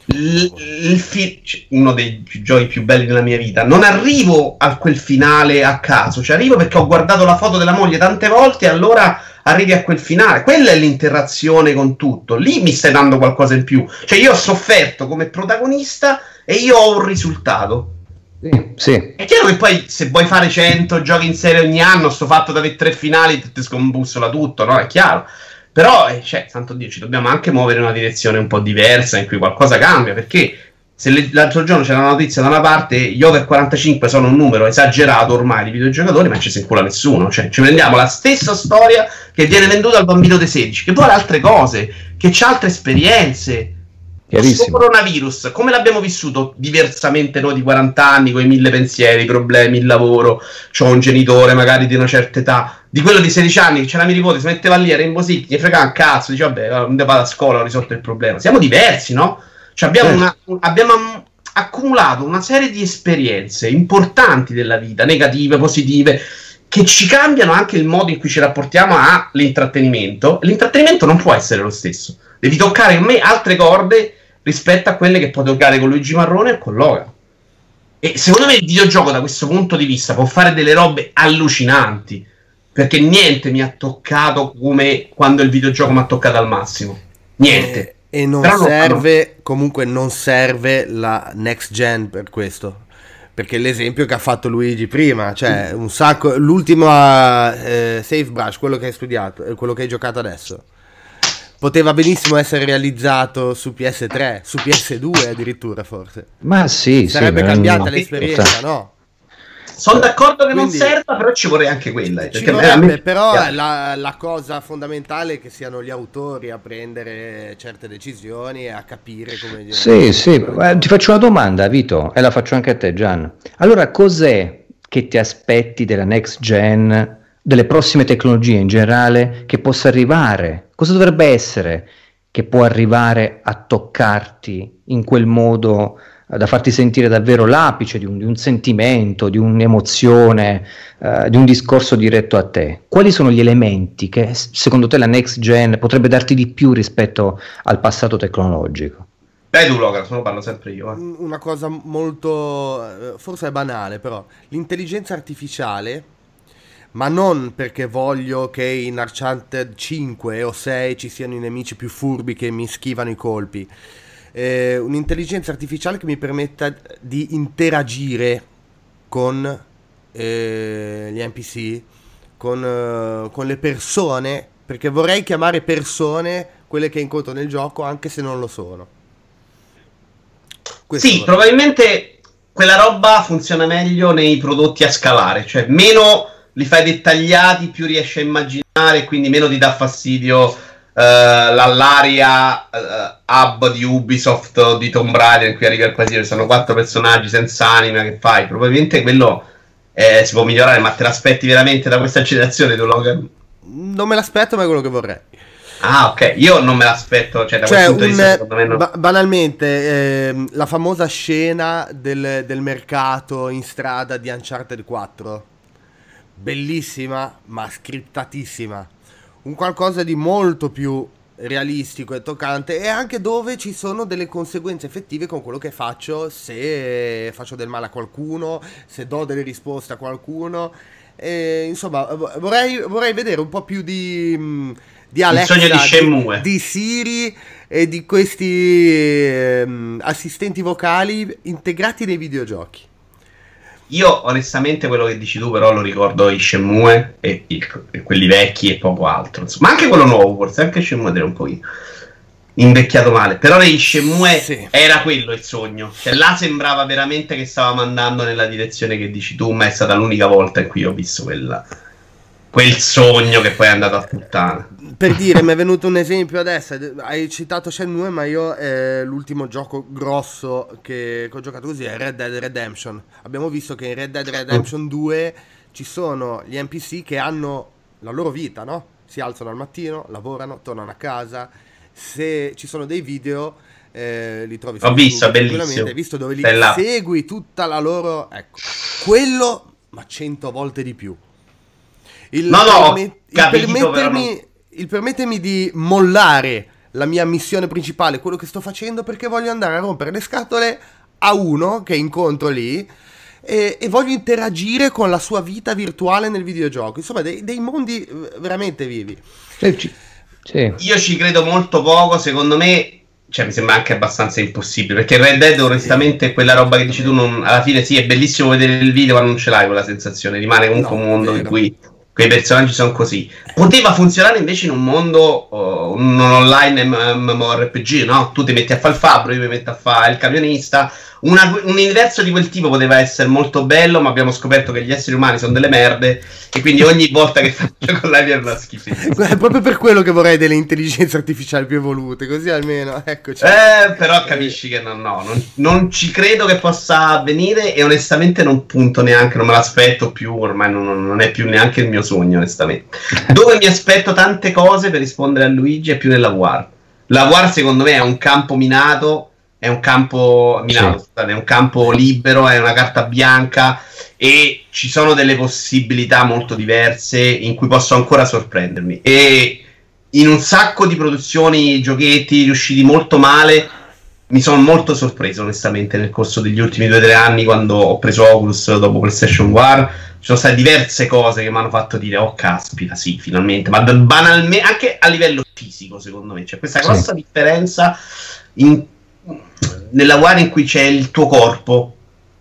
l- il fi- uno dei giochi più belli della mia vita, non arrivo a quel finale a caso, cioè arrivo perché ho guardato la foto della moglie tante volte e allora arrivi a quel finale. Quella è l'interazione con tutto. Lì mi stai dando qualcosa in più. Cioè io ho sofferto come protagonista e io ho un risultato. Sì, sì. È chiaro che poi se vuoi fare 100 giochi in serie ogni anno, sto fatto da avere tre finali, ti scombussola tutto, no? È chiaro. Però, eh, cioè, santo Dio, ci dobbiamo anche muovere in una direzione un po' diversa in cui qualcosa cambia, perché se le- l'altro giorno c'era una notizia da una parte, gli over 45 sono un numero esagerato ormai di videogiocatori, ma ci si incula nessuno. Cioè, ci prendiamo la stessa storia che viene venduta al bambino dei 16, che vuole altre cose, che ha altre esperienze. Questo coronavirus, come l'abbiamo vissuto diversamente noi di 40 anni, con i mille pensieri, i problemi, il lavoro, c'ho un genitore magari di una certa età, di quello di 16 anni che c'era mia nipote, si metteva lì a Rainbow City, gli frega un cazzo, dice vabbè, non vado a scuola, ho risolto il problema. Siamo diversi, no? Cioè abbiamo, Certo. una- un- abbiamo am- accumulato una serie di esperienze importanti della vita, negative, positive, che ci cambiano anche il modo in cui ci rapportiamo all'intrattenimento. L'intrattenimento non può essere lo stesso. Devi toccare in me altre corde rispetto a quelle che puoi toccare con Luigi Marrone e con Logan. E secondo me il videogioco da questo punto di vista può fare delle robe allucinanti. Perché niente mi ha toccato come quando il videogioco mi ha toccato al massimo. Niente. E, e non Però no, serve, comunque non serve la next gen per questo. Perché l'esempio che ha fatto Luigi prima, cioè un sacco, l'ultima eh, Safe Brush, quello che hai studiato, eh, quello che hai giocato adesso, poteva benissimo essere realizzato su PS3, su PS2 addirittura forse. Ma sì, Sarebbe sì, cambiata l'esperienza, no? Sono d'accordo che Quindi- non serva, però ci vorrei anche quella. vorrebbe, a me- però la, la cosa fondamentale è che siano gli autori a prendere certe decisioni e a capire come... Sì, sì, eh, ti faccio una domanda, Vito, e la faccio anche a te, Gian. Allora, cos'è che ti aspetti della next gen, delle prossime tecnologie in generale, che possa arrivare? Cosa dovrebbe essere che può arrivare a toccarti in quel modo da farti sentire davvero l'apice di un, di un sentimento, di un'emozione, eh, di un discorso diretto a te? Quali sono gli elementi che secondo te la next gen potrebbe darti di più rispetto al passato tecnologico? Dai tu, Logan, se no parlo sempre io. eh. Un- Una cosa molto, eh, forse è banale, però l'intelligenza artificiale, ma non perché voglio che in Uncharted 5 o 6 ci siano i nemici più furbi che mi schivano i colpi. Eh, un'intelligenza artificiale che mi permetta di interagire con eh, gli NPC, con, eh, con le persone, perché vorrei chiamare persone quelle che incontro nel gioco anche se non lo sono. Questo Sì, vorrei. probabilmente quella roba funziona meglio nei prodotti a scalare, cioè meno li fai dettagliati, più riesci a immaginare, quindi meno ti dà fastidio eh, la- l'aria eh, hub di Ubisoft di Tomb Raider in cui arrivi al quartiere, sono quattro personaggi senza anima che fai, probabilmente quello eh, si può migliorare, ma te l'aspetti veramente da questa generazione, tu Logan? Non me l'aspetto, ma è quello che vorrei. Ah, ok, io non me l'aspetto, cioè da Cioè, quel punto di un- vista secondo me no. ba- banalmente, ehm, la famosa scena del, del mercato in strada di Uncharted 4. Bellissima, ma scriptatissima. Un qualcosa di molto più realistico e toccante e anche dove ci sono delle conseguenze effettive con quello che faccio se faccio del male a qualcuno, se do delle risposte a qualcuno. E, insomma, vo- vorrei, vorrei vedere un po' più di, mh, di Alexa, di Shenmue. di Siri e di questi ehm, assistenti vocali integrati nei videogiochi. Io onestamente quello che dici tu però lo ricordo i Shenmue e, e quelli vecchi e poco altro. Ma anche quello nuovo forse, anche Shenmue era un pochino invecchiato male. Però nei Shenmue sì. era quello il sogno. Cioè là sembrava veramente che stavamo andando nella direzione che dici tu, ma è stata l'unica volta in cui ho visto quella, quel sogno che poi è andato a puttana. Per dire, mi è venuto un esempio adesso, hai citato Shenmue, ma io eh, l'ultimo gioco grosso che, che, ho giocato così è Red Dead Redemption. Abbiamo visto che in Red Dead Redemption 2 ci sono gli NPC che hanno la loro vita, no? Si alzano al mattino, lavorano, tornano a casa. Se ci sono dei video, eh, li trovi Ho visto, bellissimo. Hai visto dove li Bella. segui tutta la loro... Ecco, quello, ma cento volte di più. Il, no, no, permet- il, permettermi, il permettermi di mollare la mia missione principale, quello che sto facendo, perché voglio andare a rompere le scatole a uno che incontro lì e, e voglio interagire con la sua vita virtuale nel videogioco. Insomma, dei, dei mondi eh, veramente vivi. Sì. Io ci credo molto poco, secondo me cioè mi sembra anche abbastanza impossibile perché Red Dead onestamente sì. quella roba che dici tu non, alla fine sì è bellissimo vedere il video ma non ce l'hai quella sensazione rimane comunque no, un mondo in cui quei personaggi sono così. Poteva funzionare invece in un mondo uh, non online MMORPG, no? Tu ti metti a fare il fabbro, io mi metto a fare il camionista, una, un universo di quel tipo poteva essere molto bello, ma abbiamo scoperto che gli esseri umani sono delle merde e quindi ogni volta che faccio con la mia è una schifezza. È proprio per quello che vorrei delle intelligenze artificiali più evolute, così almeno, eccoci. Eh, però capisci che no, no, non, non, ci credo che possa avvenire e onestamente non punto neanche, non me l'aspetto più, ormai non, non è più neanche il mio sogno, onestamente. Dove mi aspetto tante cose per rispondere a Luigi è più nella War. La War secondo me è un campo minato è un campo Milano, sì. è un campo libero, è una carta bianca e ci sono delle possibilità molto diverse in cui posso ancora sorprendermi. E in un sacco di produzioni, giochetti riusciti molto male, mi sono molto sorpreso onestamente nel corso degli ultimi due o tre anni quando ho preso Oculus dopo PlayStation War. Ci sono state diverse cose che mi hanno fatto dire, oh caspita, sì, finalmente, ma banalmente, anche a livello fisico secondo me, c'è questa grossa sì. differenza in nella guerra in cui c'è il tuo corpo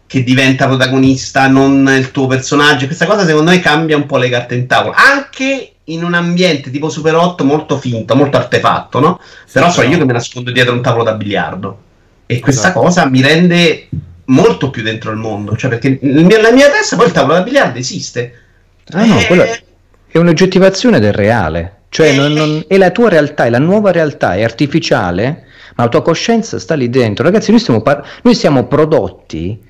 che diventa protagonista, non il tuo personaggio. Questa cosa secondo me cambia un po' le carte in tavola. Anche in un ambiente tipo Super 8 molto finto, molto artefatto, no? Sì, Però so io che mi nascondo dietro un tavolo da biliardo. E questa esatto. cosa mi rende molto più dentro il mondo. Cioè, perché nella mia testa poi il tavolo da biliardo esiste. Ah, no, quella è un'oggettivazione del reale. Cioè, non, non, è la tua realtà, è la nuova realtà, è artificiale la tua coscienza sta lì dentro. Ragazzi, noi, par- noi siamo prodotti,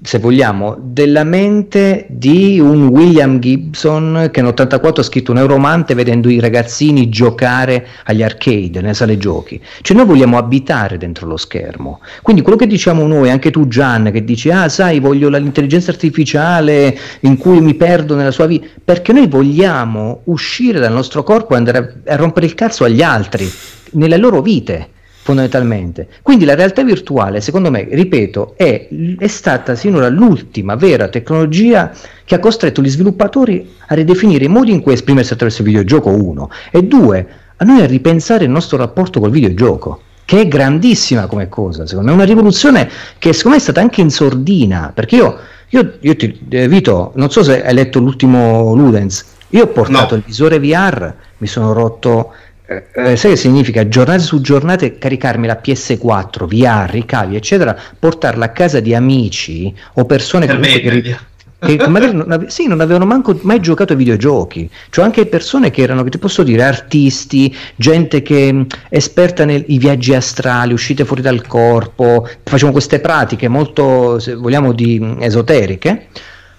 se vogliamo, della mente di un William Gibson che nell'84 ha scritto un Euromante vedendo i ragazzini giocare agli arcade, nelle sale giochi. Cioè noi vogliamo abitare dentro lo schermo. Quindi quello che diciamo noi, anche tu Gian, che dici, ah sai, voglio l'intelligenza artificiale in cui mi perdo nella sua vita, perché noi vogliamo uscire dal nostro corpo e andare a, a rompere il cazzo agli altri, nelle loro vite fondamentalmente. Quindi la realtà virtuale, secondo me, ripeto, è, è, stata sinora l'ultima vera tecnologia che ha costretto gli sviluppatori a ridefinire i modi in cui esprimersi attraverso il videogioco, uno, e due, a noi a ripensare il nostro rapporto col videogioco che è grandissima come cosa, secondo me è una rivoluzione che secondo me è stata anche in sordina, perché io, io, io ti, eh, Vito, non so se hai letto l'ultimo Ludens, io ho portato no. il visore VR, mi sono rotto eh, eh, sai che significa giornate su giornate caricarmi la PS4, VR, ricavi, eccetera, portarla a casa di amici o persone comunque che, che magari non, ave- sì, non avevano manco mai giocato ai videogiochi, cioè anche persone che erano, che ti posso dire, artisti, gente che mh, esperta nei viaggi astrali, uscite fuori dal corpo, facevano queste pratiche molto, se vogliamo, di, mh, esoteriche.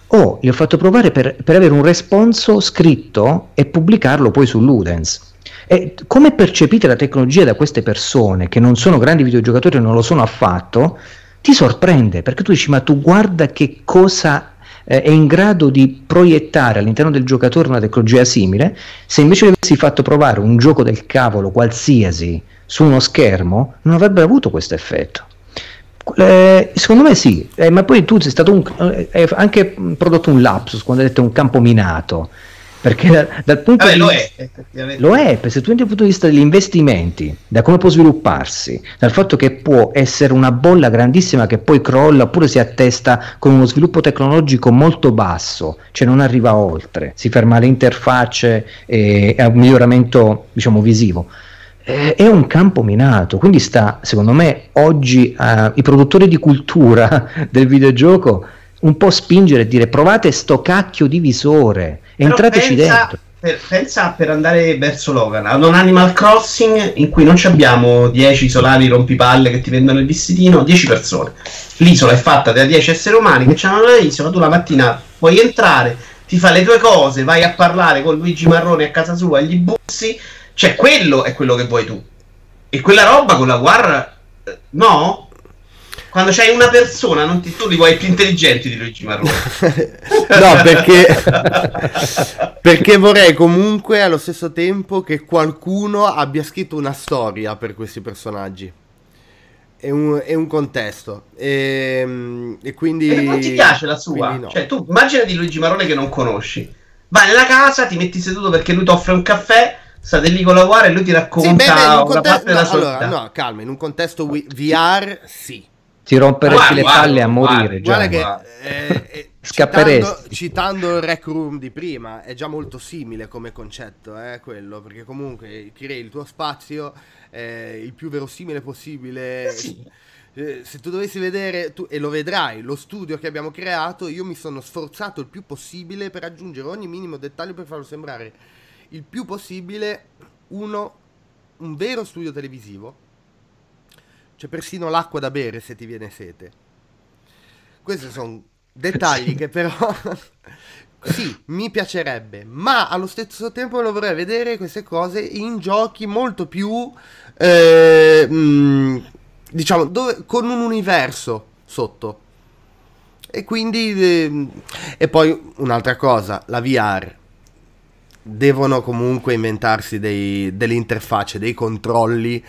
O oh, gli ho fatto provare per, per avere un responso scritto e pubblicarlo poi su Ludens e come percepite la tecnologia da queste persone che non sono grandi videogiocatori e non lo sono affatto, ti sorprende perché tu dici ma tu guarda che cosa eh, è in grado di proiettare all'interno del giocatore una tecnologia simile, se invece avessi fatto provare un gioco del cavolo qualsiasi su uno schermo, non avrebbero avuto questo effetto. Eh, secondo me sì, eh, ma poi tu sei stato un, eh, anche prodotto un lapsus quando hai detto un campo minato perché da, dal punto Vabbè, di lo vista è, lo è, perché se tu dal punto di vista degli investimenti, da come può svilupparsi, dal fatto che può essere una bolla grandissima che poi crolla oppure si attesta con uno sviluppo tecnologico molto basso, cioè non arriva oltre, si ferma alle interfacce e a un miglioramento diciamo visivo. Eh, è un campo minato, quindi sta, secondo me, oggi eh, i produttori di cultura del videogioco un po' spingere e dire provate sto cacchio di visore, entrateci pensa, dentro. Per, pensa per andare verso Logan ad un Animal Crossing in cui non abbiamo 10 solari rompipalle che ti vendono il vestitino, 10 persone. L'isola è fatta da 10 esseri umani che hanno l'isola, tu la mattina puoi entrare, ti fai le tue cose, vai a parlare con Luigi Marrone a casa sua, gli bussi, cioè quello è quello che vuoi tu. E quella roba con la guarra, eh, no? Quando c'hai una persona, non ti, tu li vuoi più intelligenti di Luigi Marrone. no, perché, perché vorrei comunque allo stesso tempo che qualcuno abbia scritto una storia per questi personaggi. È un, è un contesto. E, e quindi... E non ti piace la sua? No. Cioè, tu immagina di Luigi Marrone che non conosci. Vai nella casa, ti metti seduto perché lui ti offre un caffè state lì con la guarda e lui ti racconta sì, beh, beh, una contesto, parte della no, sua allora, vita. no, calma, in un contesto VR sì. Ti romperesti Guarda, le palle a morire. guarda, già. Guarda che eh, eh, Scapperesti. Citando, citando il Rec Room di prima, è già molto simile come concetto, eh, quello, perché comunque crei il tuo spazio eh, il più verosimile possibile. Eh sì. Eh, se tu dovessi vedere, tu, e lo vedrai, lo studio che abbiamo creato, io mi sono sforzato il più possibile per aggiungere ogni minimo dettaglio per farlo sembrare il più possibile uno, un vero studio televisivo. C'è persino l'acqua da bere se ti viene sete. Questi sono dettagli che però sì, mi piacerebbe, ma allo stesso tempo lo vorrei vedere queste cose in giochi molto più eh, mh, diciamo dove, con un universo sotto. E quindi eh, e poi un'altra cosa, la VR devono comunque inventarsi dei, delle interfacce, dei controlli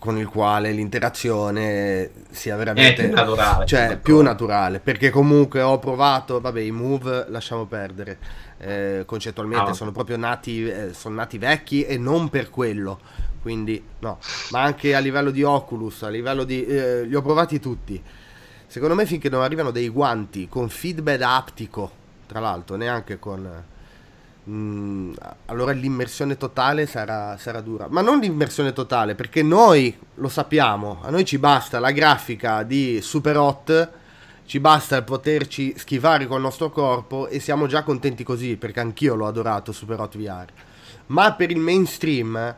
con il quale l'interazione sia veramente È più naturale, cioè più naturale perché comunque ho provato vabbè i move lasciamo perdere. Eh, concettualmente Ah. sono proprio nati eh, sono nati vecchi e non per quello quindi no. Ma anche a livello di Oculus a livello di eh, li ho provati tutti. Secondo me finché non arrivano dei guanti con feedback aptico tra l'altro neanche con Mm, allora l'immersione totale sarà, sarà dura. Ma non l'immersione totale, perché noi lo sappiamo, a noi ci basta la grafica di Super Hot, ci basta poterci schivare col nostro corpo e siamo già contenti così, perché anch'io l'ho adorato Super Hot VR. Ma per il mainstream,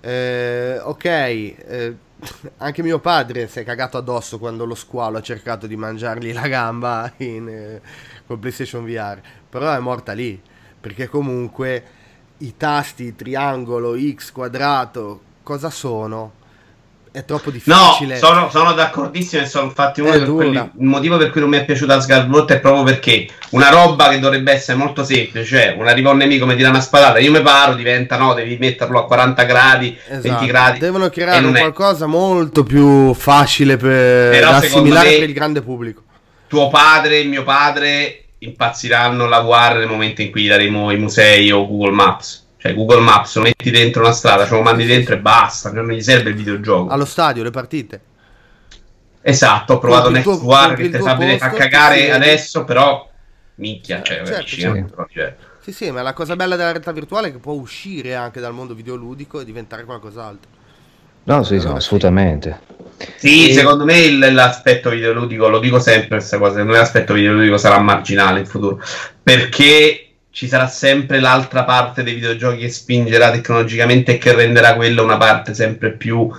eh, ok, eh, anche mio padre si è cagato addosso quando lo squalo ha cercato di mangiargli la gamba in, eh, con PlayStation VR, però è morta lì perché comunque i tasti triangolo, X, quadrato, cosa sono? È troppo No, difficile. sono, sono d'accordissimo e sono infatti uno È per quelli- il motivo per cui non mi è piaciuta Asgard è proprio perché una roba che dovrebbe essere molto semplice, cioè un arriva un nemico mi tira una spadata, io mi paro, diventa no, devi metterlo a 40 gradi, 20 Esatto. gradi. Devono creare un è. qualcosa molto più facile per, Però da assimilare per il grande pubblico. Tuo padre mio padre impazziranno la VR nel momento in cui gli daremo i musei o Google Maps. Cioè Google Maps lo metti dentro una strada, ce lo mandi dentro e basta, non gli serve il videogioco. Allo stadio, le partite. Esatto, ho provato Next tuo- compri che ti fa vedere- fa cagare adesso, però minchia, cioè, Certo, dici, sì. eh, cioè, Sì, sì, ma la cosa bella della realtà virtuale è che può uscire anche dal mondo videoludico e diventare qualcos'altro. No, sì, sì, Allora, assolutamente. Sì, E- secondo me il- l'aspetto videoludico, lo dico sempre questa cosa, secondo me l'aspetto videoludico sarà marginale in futuro, perché ci sarà sempre l'altra parte dei videogiochi che spingerà tecnologicamente e che renderà quella una parte sempre più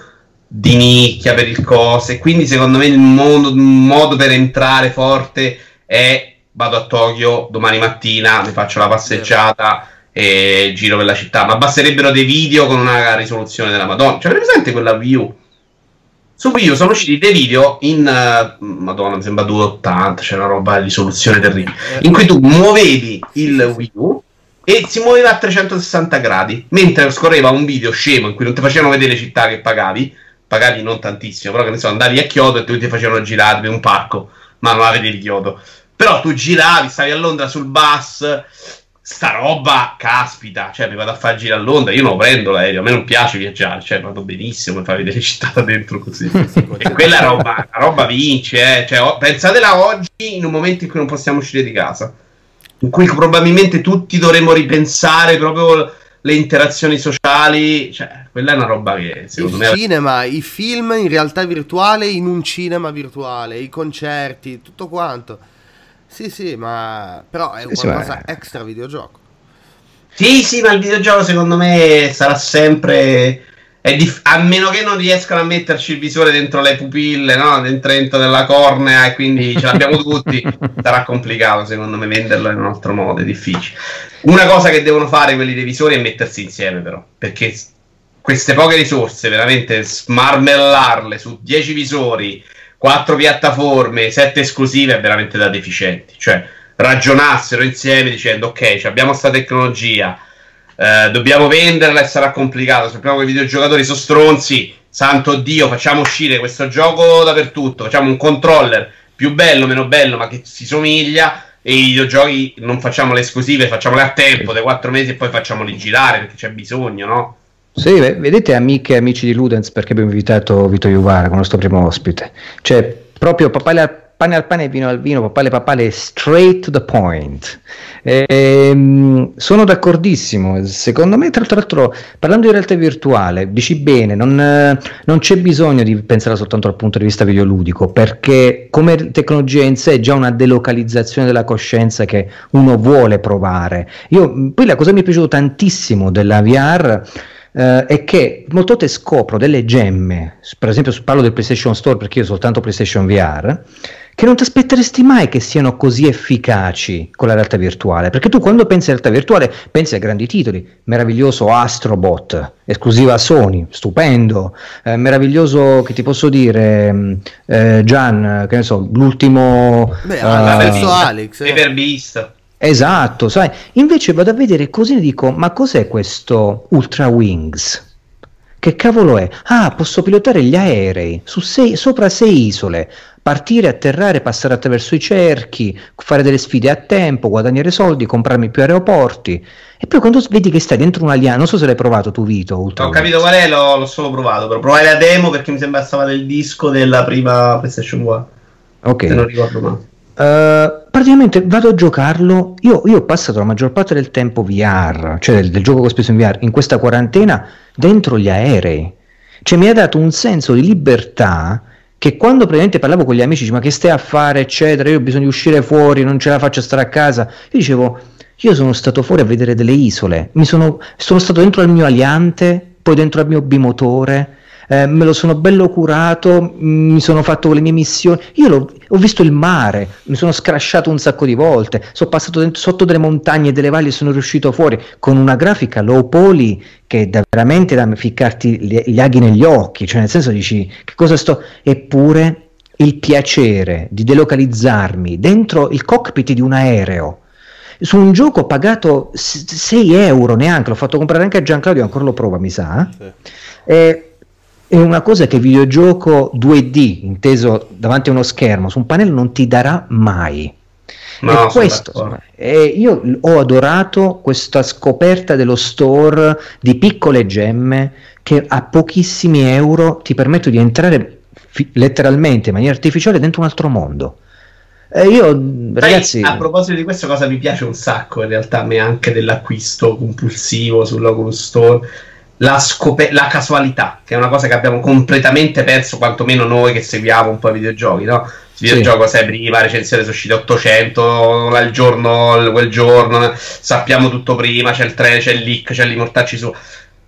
di nicchia per il cose, quindi secondo me il modo, modo per entrare forte è vado a Tokyo domani mattina, mi faccio la passeggiata e giro per la città, ma basterebbero dei video con una risoluzione della Madonna, cioè avete presente quella U? Su Wii U sono usciti dei video in eh, Madonna, mi sembra 280, c'è una roba di risoluzione terribile. Eh, In cui tu muovevi il. Wii U e si muoveva a 360 gradi, mentre scorreva un video scemo in cui non ti facevano vedere città che pagavi, pagavi non tantissimo, però che ne so, andavi a Kyoto e tu ti facevano girare in un parco, ma non la vedevi Kyoto. Però tu giravi, stavi a Londra sul bus, sta roba, caspita, cioè mi vado a far girare a Londra, io non prendo l'aereo, a me non piace viaggiare, cioè vado benissimo a fare vedere città da dentro così. e quella roba, la roba vince, eh. cioè, pensatela oggi in un momento in cui non possiamo uscire di casa, in cui probabilmente tutti dovremmo ripensare proprio le interazioni sociali, cioè, quella è una roba che secondo il me... Il cinema, i film in realtà virtuale in un cinema virtuale, i concerti, tutto quanto. Sì, sì, ma però è sì, qualcosa sì, extra videogioco. Sì, sì, ma il videogioco secondo me sarà sempre... Dif- a meno che non riescano a metterci il visore dentro le pupille, no? dentro della cornea, e quindi ce l'abbiamo tutti, sarà complicato secondo me venderlo in un altro modo, è difficile. Una cosa che devono fare quelli dei visori è mettersi insieme, però, perché queste poche risorse, veramente smarmellarle su 10 visori, 4 piattaforme, 7 esclusive, è veramente da deficienti. Cioè, ragionassero insieme dicendo, ok, abbiamo questa tecnologia, eh, dobbiamo venderla e sarà complicato. Sappiamo che i videogiocatori sono stronzi, santo Dio, facciamo uscire questo gioco dappertutto, facciamo un controller più bello, meno bello, ma che si somiglia e i videogiochi non facciamo le esclusive, facciamole a tempo, dei quattro mesi e poi facciamoli girare perché c'è bisogno, no? Sì, vedete amiche e amici di Ludens perché abbiamo invitato Vito Iuvara come nostro primo ospite. Cioè, proprio papale pane al pane e vino al vino, papale papale, straight to the point. Ehm, sono d'accordissimo, secondo me tra l'altro parlando di realtà virtuale, dici bene, non, non, c'è bisogno di pensare soltanto dal punto di vista videoludico, perché come tecnologia in sé è già una delocalizzazione della coscienza che uno vuole provare. Io, poi la cosa mi è piaciuta tantissimo della VR eh, è che molte volte scopro delle gemme, per esempio parlo del PlayStation Store perché io ho soltanto PlayStation VR, che non ti aspetteresti mai che siano così efficaci con la realtà virtuale, perché tu quando pensi alla realtà virtuale pensi a grandi titoli, meraviglioso Astrobot, esclusiva Sony, stupendo, eh, meraviglioso che ti posso dire, mm, eh, Gian, che ne so, l'ultimo... Beh, uh, Alex. Paper Beast. Esatto, sai, invece vado a vedere così e dico, ma cos'è questo Ultra Wings? Che cavolo è? Ah, posso pilotare gli aerei su sei, sopra sei isole, partire, atterrare, passare attraverso i cerchi, fare delle sfide a tempo, guadagnare soldi, comprarmi più aeroporti. E poi quando vedi che stai dentro un'aliana, non so se l'hai provato tu, Vito. Ultra Ho capito qual è, l'ho, l'ho, solo provato. Però provare la demo perché mi sembra stava il disco della prima PlayStation 1. Ok. Se non ricordo male. Uh, praticamente vado a giocarlo. Io, io, ho passato la maggior parte del tempo VR, cioè del, del gioco che ho speso in VR, in questa quarantena dentro gli aerei. Cioè mi ha dato un senso di libertà che quando praticamente parlavo con gli amici, ma che stai a fare, eccetera, io ho bisogno di uscire fuori, non ce la faccio a stare a casa. Io dicevo, io sono stato fuori a vedere delle isole, sono, sono stato dentro al mio aliante, poi dentro al mio bimotore eh, me lo sono bello curato, mi sono fatto le mie missioni, io ho visto il mare, mi sono scrasciato un sacco di volte, sono passato dentro, sotto delle montagne e delle valli e sono riuscito fuori con una grafica low poly che da veramente da ficcarti gli, aghi negli occhi, cioè nel senso dici che cosa sto, eppure il piacere di delocalizzarmi dentro il cockpit di un aereo su un gioco pagato 6 euro neanche, l'ho fatto comprare anche a Gianclaudio, ancora lo prova mi sa. Sì. Eh, è una cosa che il videogioco 2D, inteso davanti a uno schermo, su un pannello non ti darà mai. No, e questo, io ho adorato questa scoperta dello store di piccole gemme che a pochissimi euro ti permettono di entrare fi- letteralmente in maniera artificiale dentro un altro mondo. Eh, io, ragazzi, a proposito di questo, cosa mi piace un sacco in realtà a me anche dell'acquisto compulsivo sull'Oculus Store la, scop- la, casualità, che è una cosa che abbiamo completamente perso, quantomeno noi che seguiamo un po' i videogiochi, no? Il videogioco sì. sai prima, recensione sono uscite 800, il giorno, quel giorno, sappiamo tutto prima, c'è il trailer, c'è il leak, c'è l'immortacci su.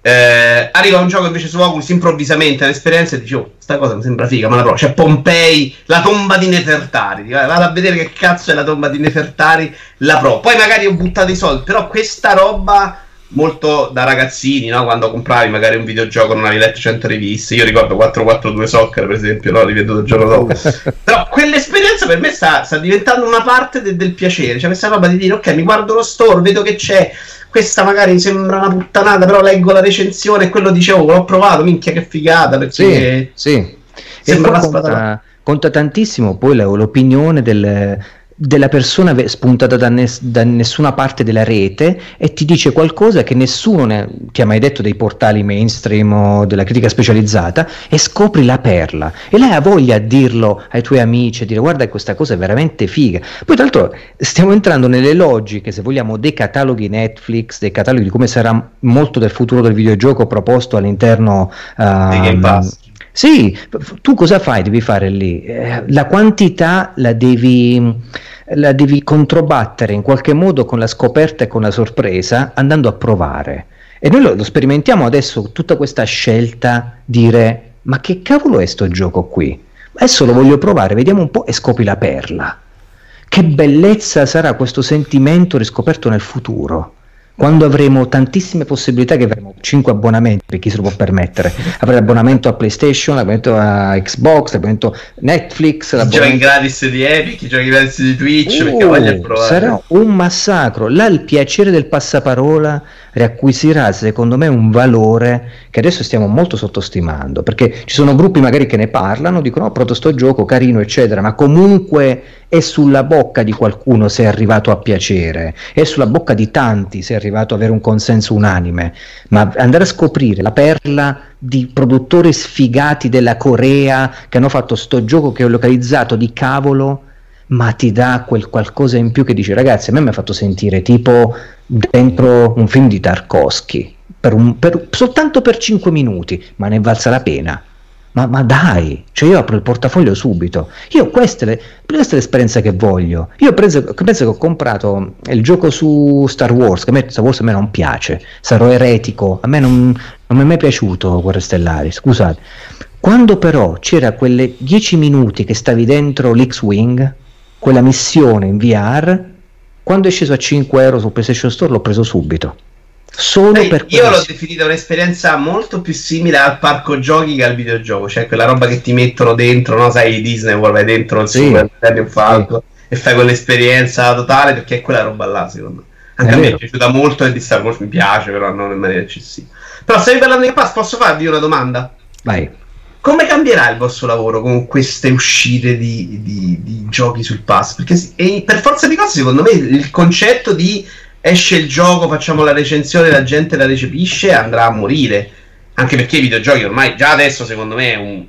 Eh, arriva un gioco invece su Oculus improvvisamente all'esperienza e dici oh, sta cosa mi sembra figa ma la provo c'è Pompei la tomba di Nefertari vado a vedere che cazzo è la tomba di Nefertari la provo poi magari ho buttato i soldi però questa roba molto da ragazzini, no? quando compravi magari un videogioco non avevi letto 100 riviste. Io ricordo 442 Soccer, per esempio, no? riveduto il giorno dopo. Però quell'esperienza per me sta, sta diventando una parte de- del piacere. Cioè, questa roba di dire, ok, mi guardo lo store, vedo che c'è. Questa magari sembra una puttanata, però leggo la recensione e quello dicevo, oh, l'ho provato, minchia che figata. Perché sì, sì. Sembra una conta, conta tantissimo poi l'opinione del della persona spuntata da, nes- da, nessuna parte della rete e ti dice qualcosa che nessuno ne- ti ha mai detto dei portali mainstream o della critica specializzata e scopri la perla. E lei ha voglia di dirlo ai tuoi amici e dire guarda questa cosa è veramente figa poi tra l'altro stiamo entrando nelle logiche se vogliamo dei cataloghi Netflix dei cataloghi di come sarà molto del futuro del videogioco proposto all'interno uh, Game Pass sì, tu cosa fai? Devi fare lì? Eh, la quantità la devi, la devi controbattere in qualche modo con la scoperta e con la sorpresa andando a provare. E noi lo, lo sperimentiamo adesso, tutta questa scelta, dire ma che cavolo è sto gioco qui? Adesso lo voglio provare, vediamo un po' e scopri la perla. Che bellezza sarà questo sentimento riscoperto nel futuro quando avremo tantissime possibilità che avremo 5 abbonamenti per chi se lo può permettere. Avremo l'abbonamento a PlayStation l'abbonamento a Xbox l'abbonamento a Netflix i giochi gratis di Epic i giochi gratis di Twitch uh, sarà un massacro. Là il piacere del passaparola riacquisirà secondo me un valore che adesso stiamo molto sottostimando perché ci sono gruppi magari che ne parlano dicono oh proto sto gioco carino eccetera ma comunque è sulla bocca di qualcuno se è arrivato a piacere è sulla bocca di tanti se è arrivato ad avere un consenso unanime ma andare a scoprire la perla di produttori sfigati della Corea che hanno fatto sto gioco che ho localizzato di cavolo ma ti dà quel qualcosa in più che dice ragazzi a me mi ha fatto sentire tipo dentro un film di Tarkovsky per un, per, soltanto per 5 minuti ma ne valsa la pena ma, ma, dai, cioè io apro il portafoglio subito. Io questa è, questa è l'esperienza che voglio. Io penso, penso che ho comprato il gioco su Star Wars, che a me Star Wars a me non piace, sarò eretico, a me non, non mi è mai piaciuto Guerre Stellari, scusate. Quando però c'era quelle 10 minuti che stavi dentro l'X-Wing, quella missione in VR, quando è sceso a 5 euro su PlayStation Store l'ho preso subito. Solo Beh, per io l'ho definita un'esperienza molto più simile al parco giochi che al videogioco, cioè quella roba che ti mettono dentro, no? Sai, Disney vuole vai dentro il sì. Super Millennium Falcon sì. e fai quell'esperienza totale perché è quella roba là, secondo me. Anche è a me è piaciuta molto e di Star Wars mi piace, però non in maniera eccessiva. Però se parlando di Pass, posso farvi una domanda? Vai. Come cambierà il vostro lavoro con queste uscite di, di, di giochi sul pass? Perché per forza di cose, secondo me, il concetto di esce il gioco, facciamo la recensione, la gente la recepisce, andrà a morire. Anche perché i videogiochi ormai già adesso secondo me è un,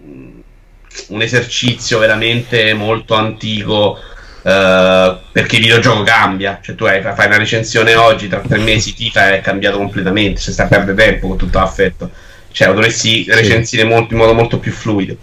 un esercizio veramente molto antico. Uh, perché il videogioco cambia, cioè tu hai, fai una recensione oggi, tra tre mesi FIFA è cambiato completamente, se sta a perdere tempo con tutto l'affetto, cioè lo dovresti recensire molto, in modo molto più fluido.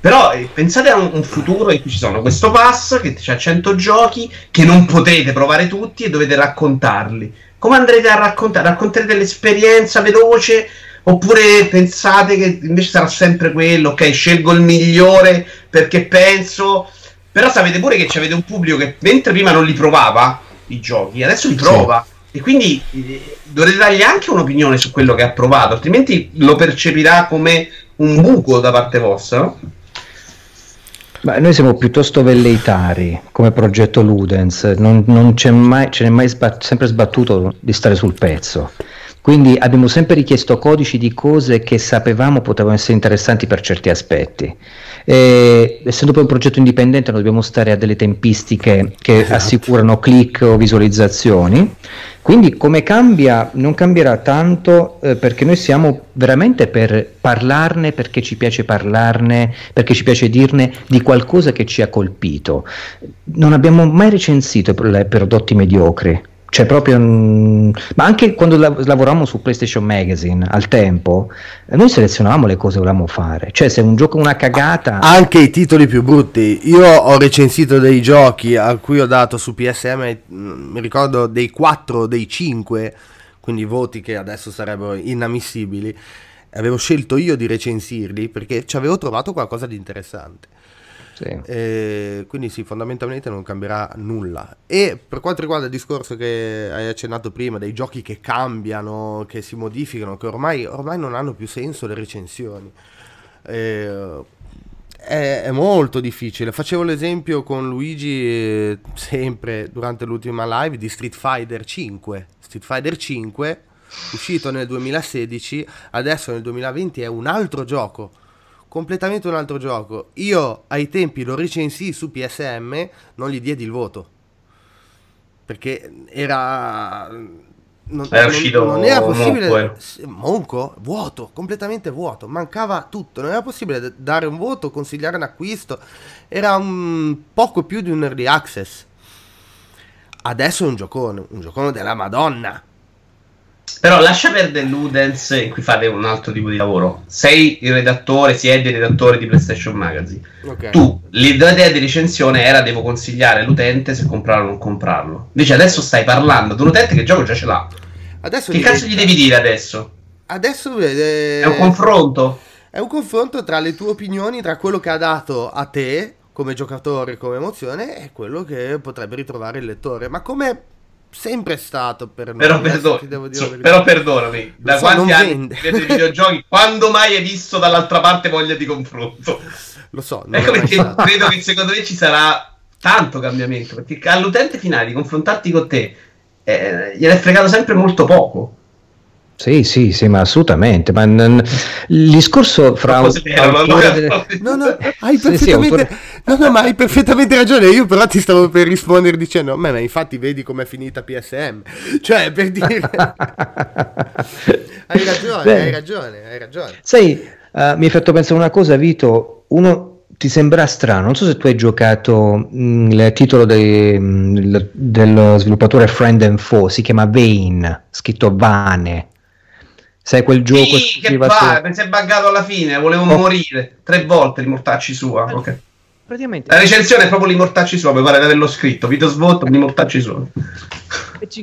Però eh, pensate a un, un, futuro in cui ci sono questo pass che ha 100 giochi che non potete provare tutti e dovete raccontarli. Come andrete a raccontare? Racconterete l'esperienza veloce oppure pensate che invece sarà sempre quello, ok, scelgo il migliore perché penso... Però sapete pure che avete un pubblico che mentre prima non li provava i giochi, adesso li prova. Sì. E quindi eh, dovrete dargli anche un'opinione su quello che ha provato, altrimenti lo percepirà come un buco da parte vostra? Beh, noi siamo piuttosto velleitari come progetto Ludens, non, non mai, ce n'è mai sbat- sempre sbattuto di stare sul pezzo. Quindi abbiamo sempre richiesto codici di cose che sapevamo potevano essere interessanti per certi aspetti. E, essendo poi un progetto indipendente, noi dobbiamo stare a delle tempistiche che esatto. assicurano click o visualizzazioni. Quindi come cambia? Non cambierà tanto eh, perché noi siamo veramente per parlarne, perché ci piace parlarne, perché ci piace dirne di qualcosa che ci ha colpito. Non abbiamo mai recensito prodotti mediocri, cioè proprio un... ma anche quando lav- lavoravamo su PlayStation Magazine al tempo noi selezionavamo le cose che volevamo fare. Cioè se un gioco è una cagata anche i titoli più brutti. Io ho recensito dei giochi a cui ho dato su PSM mm, mi ricordo dei 4 dei 5 quindi voti che adesso sarebbero inammissibili. Avevo scelto io di recensirli perché ci avevo trovato qualcosa di interessante sì. Eh, quindi sì, fondamentalmente non cambierà nulla. E per quanto riguarda il discorso che hai accennato prima, dei giochi che cambiano, che si modificano, che ormai, ormai non hanno più senso le recensioni. Eh, è, è, molto difficile. Facevo l'esempio con Luigi eh, sempre durante l'ultima live di Street Fighter 5. Street Fighter 5, uscito nel 2016, adesso nel 2020 è un altro gioco completamente un altro gioco. Io ai tempi lo recensì su PSM, non gli diedi il voto perché era non, era uscito non, non era possibile Monco, eh. Monco, vuoto, completamente vuoto, mancava tutto, non era possibile dare un voto, consigliare un acquisto, era un poco più di un early access. Adesso è un giocone, un giocone della Madonna. Però lascia perdere Ludens in cui fate un altro tipo di lavoro. Sei il redattore, siete il redattore di PlayStation Magazine. Okay. Tu, l'idea di recensione era devo consigliare all'utente se comprarlo o non comprarlo. Invece adesso stai parlando di un utente che il gioco già ce l'ha. Adesso che cazzo gli devi dire adesso? Adesso eh, è un confronto. È un confronto tra le tue opinioni, tra quello che ha dato a te come giocatore, come emozione e quello che potrebbe ritrovare il lettore. Ma come sempre stato per me. Però, perdo- so, però perdonami, da so, quanti anni vedi videogiochi, quando mai hai visto dall'altra parte voglia di confronto? Lo so. Ecco perché stato. credo che secondo me ci sarà tanto cambiamento, perché all'utente finale di confrontarti con te eh, gliene è fregato sempre molto poco. Sì, sì, sì, ma assolutamente. Ma n- il discorso fra un delle... no, no, hai perfettamente... Sì, sì, no, no, ma hai perfettamente ragione. Io però ti stavo per rispondere dicendo, ma, ma infatti vedi com'è finita PSM. Cioè, per dire... hai ragione, Beh. hai ragione, hai ragione. Sai, uh, mi hai fatto pensare una cosa, Vito. Uno ti sembra strano, non so se tu hai giocato mh, mm, il titolo de, mh, mm, dello sviluppatore Friend and Foe, si chiama Vane, scritto Vane. Sai quel gioco sì, che fa, su... si è buggato alla fine, volevo oh. morire tre volte li mortacci sua. Okay. Praticamente... La recensione è proprio li mortacci sua, mi pare di averlo scritto, video svolto, li mortacci sua.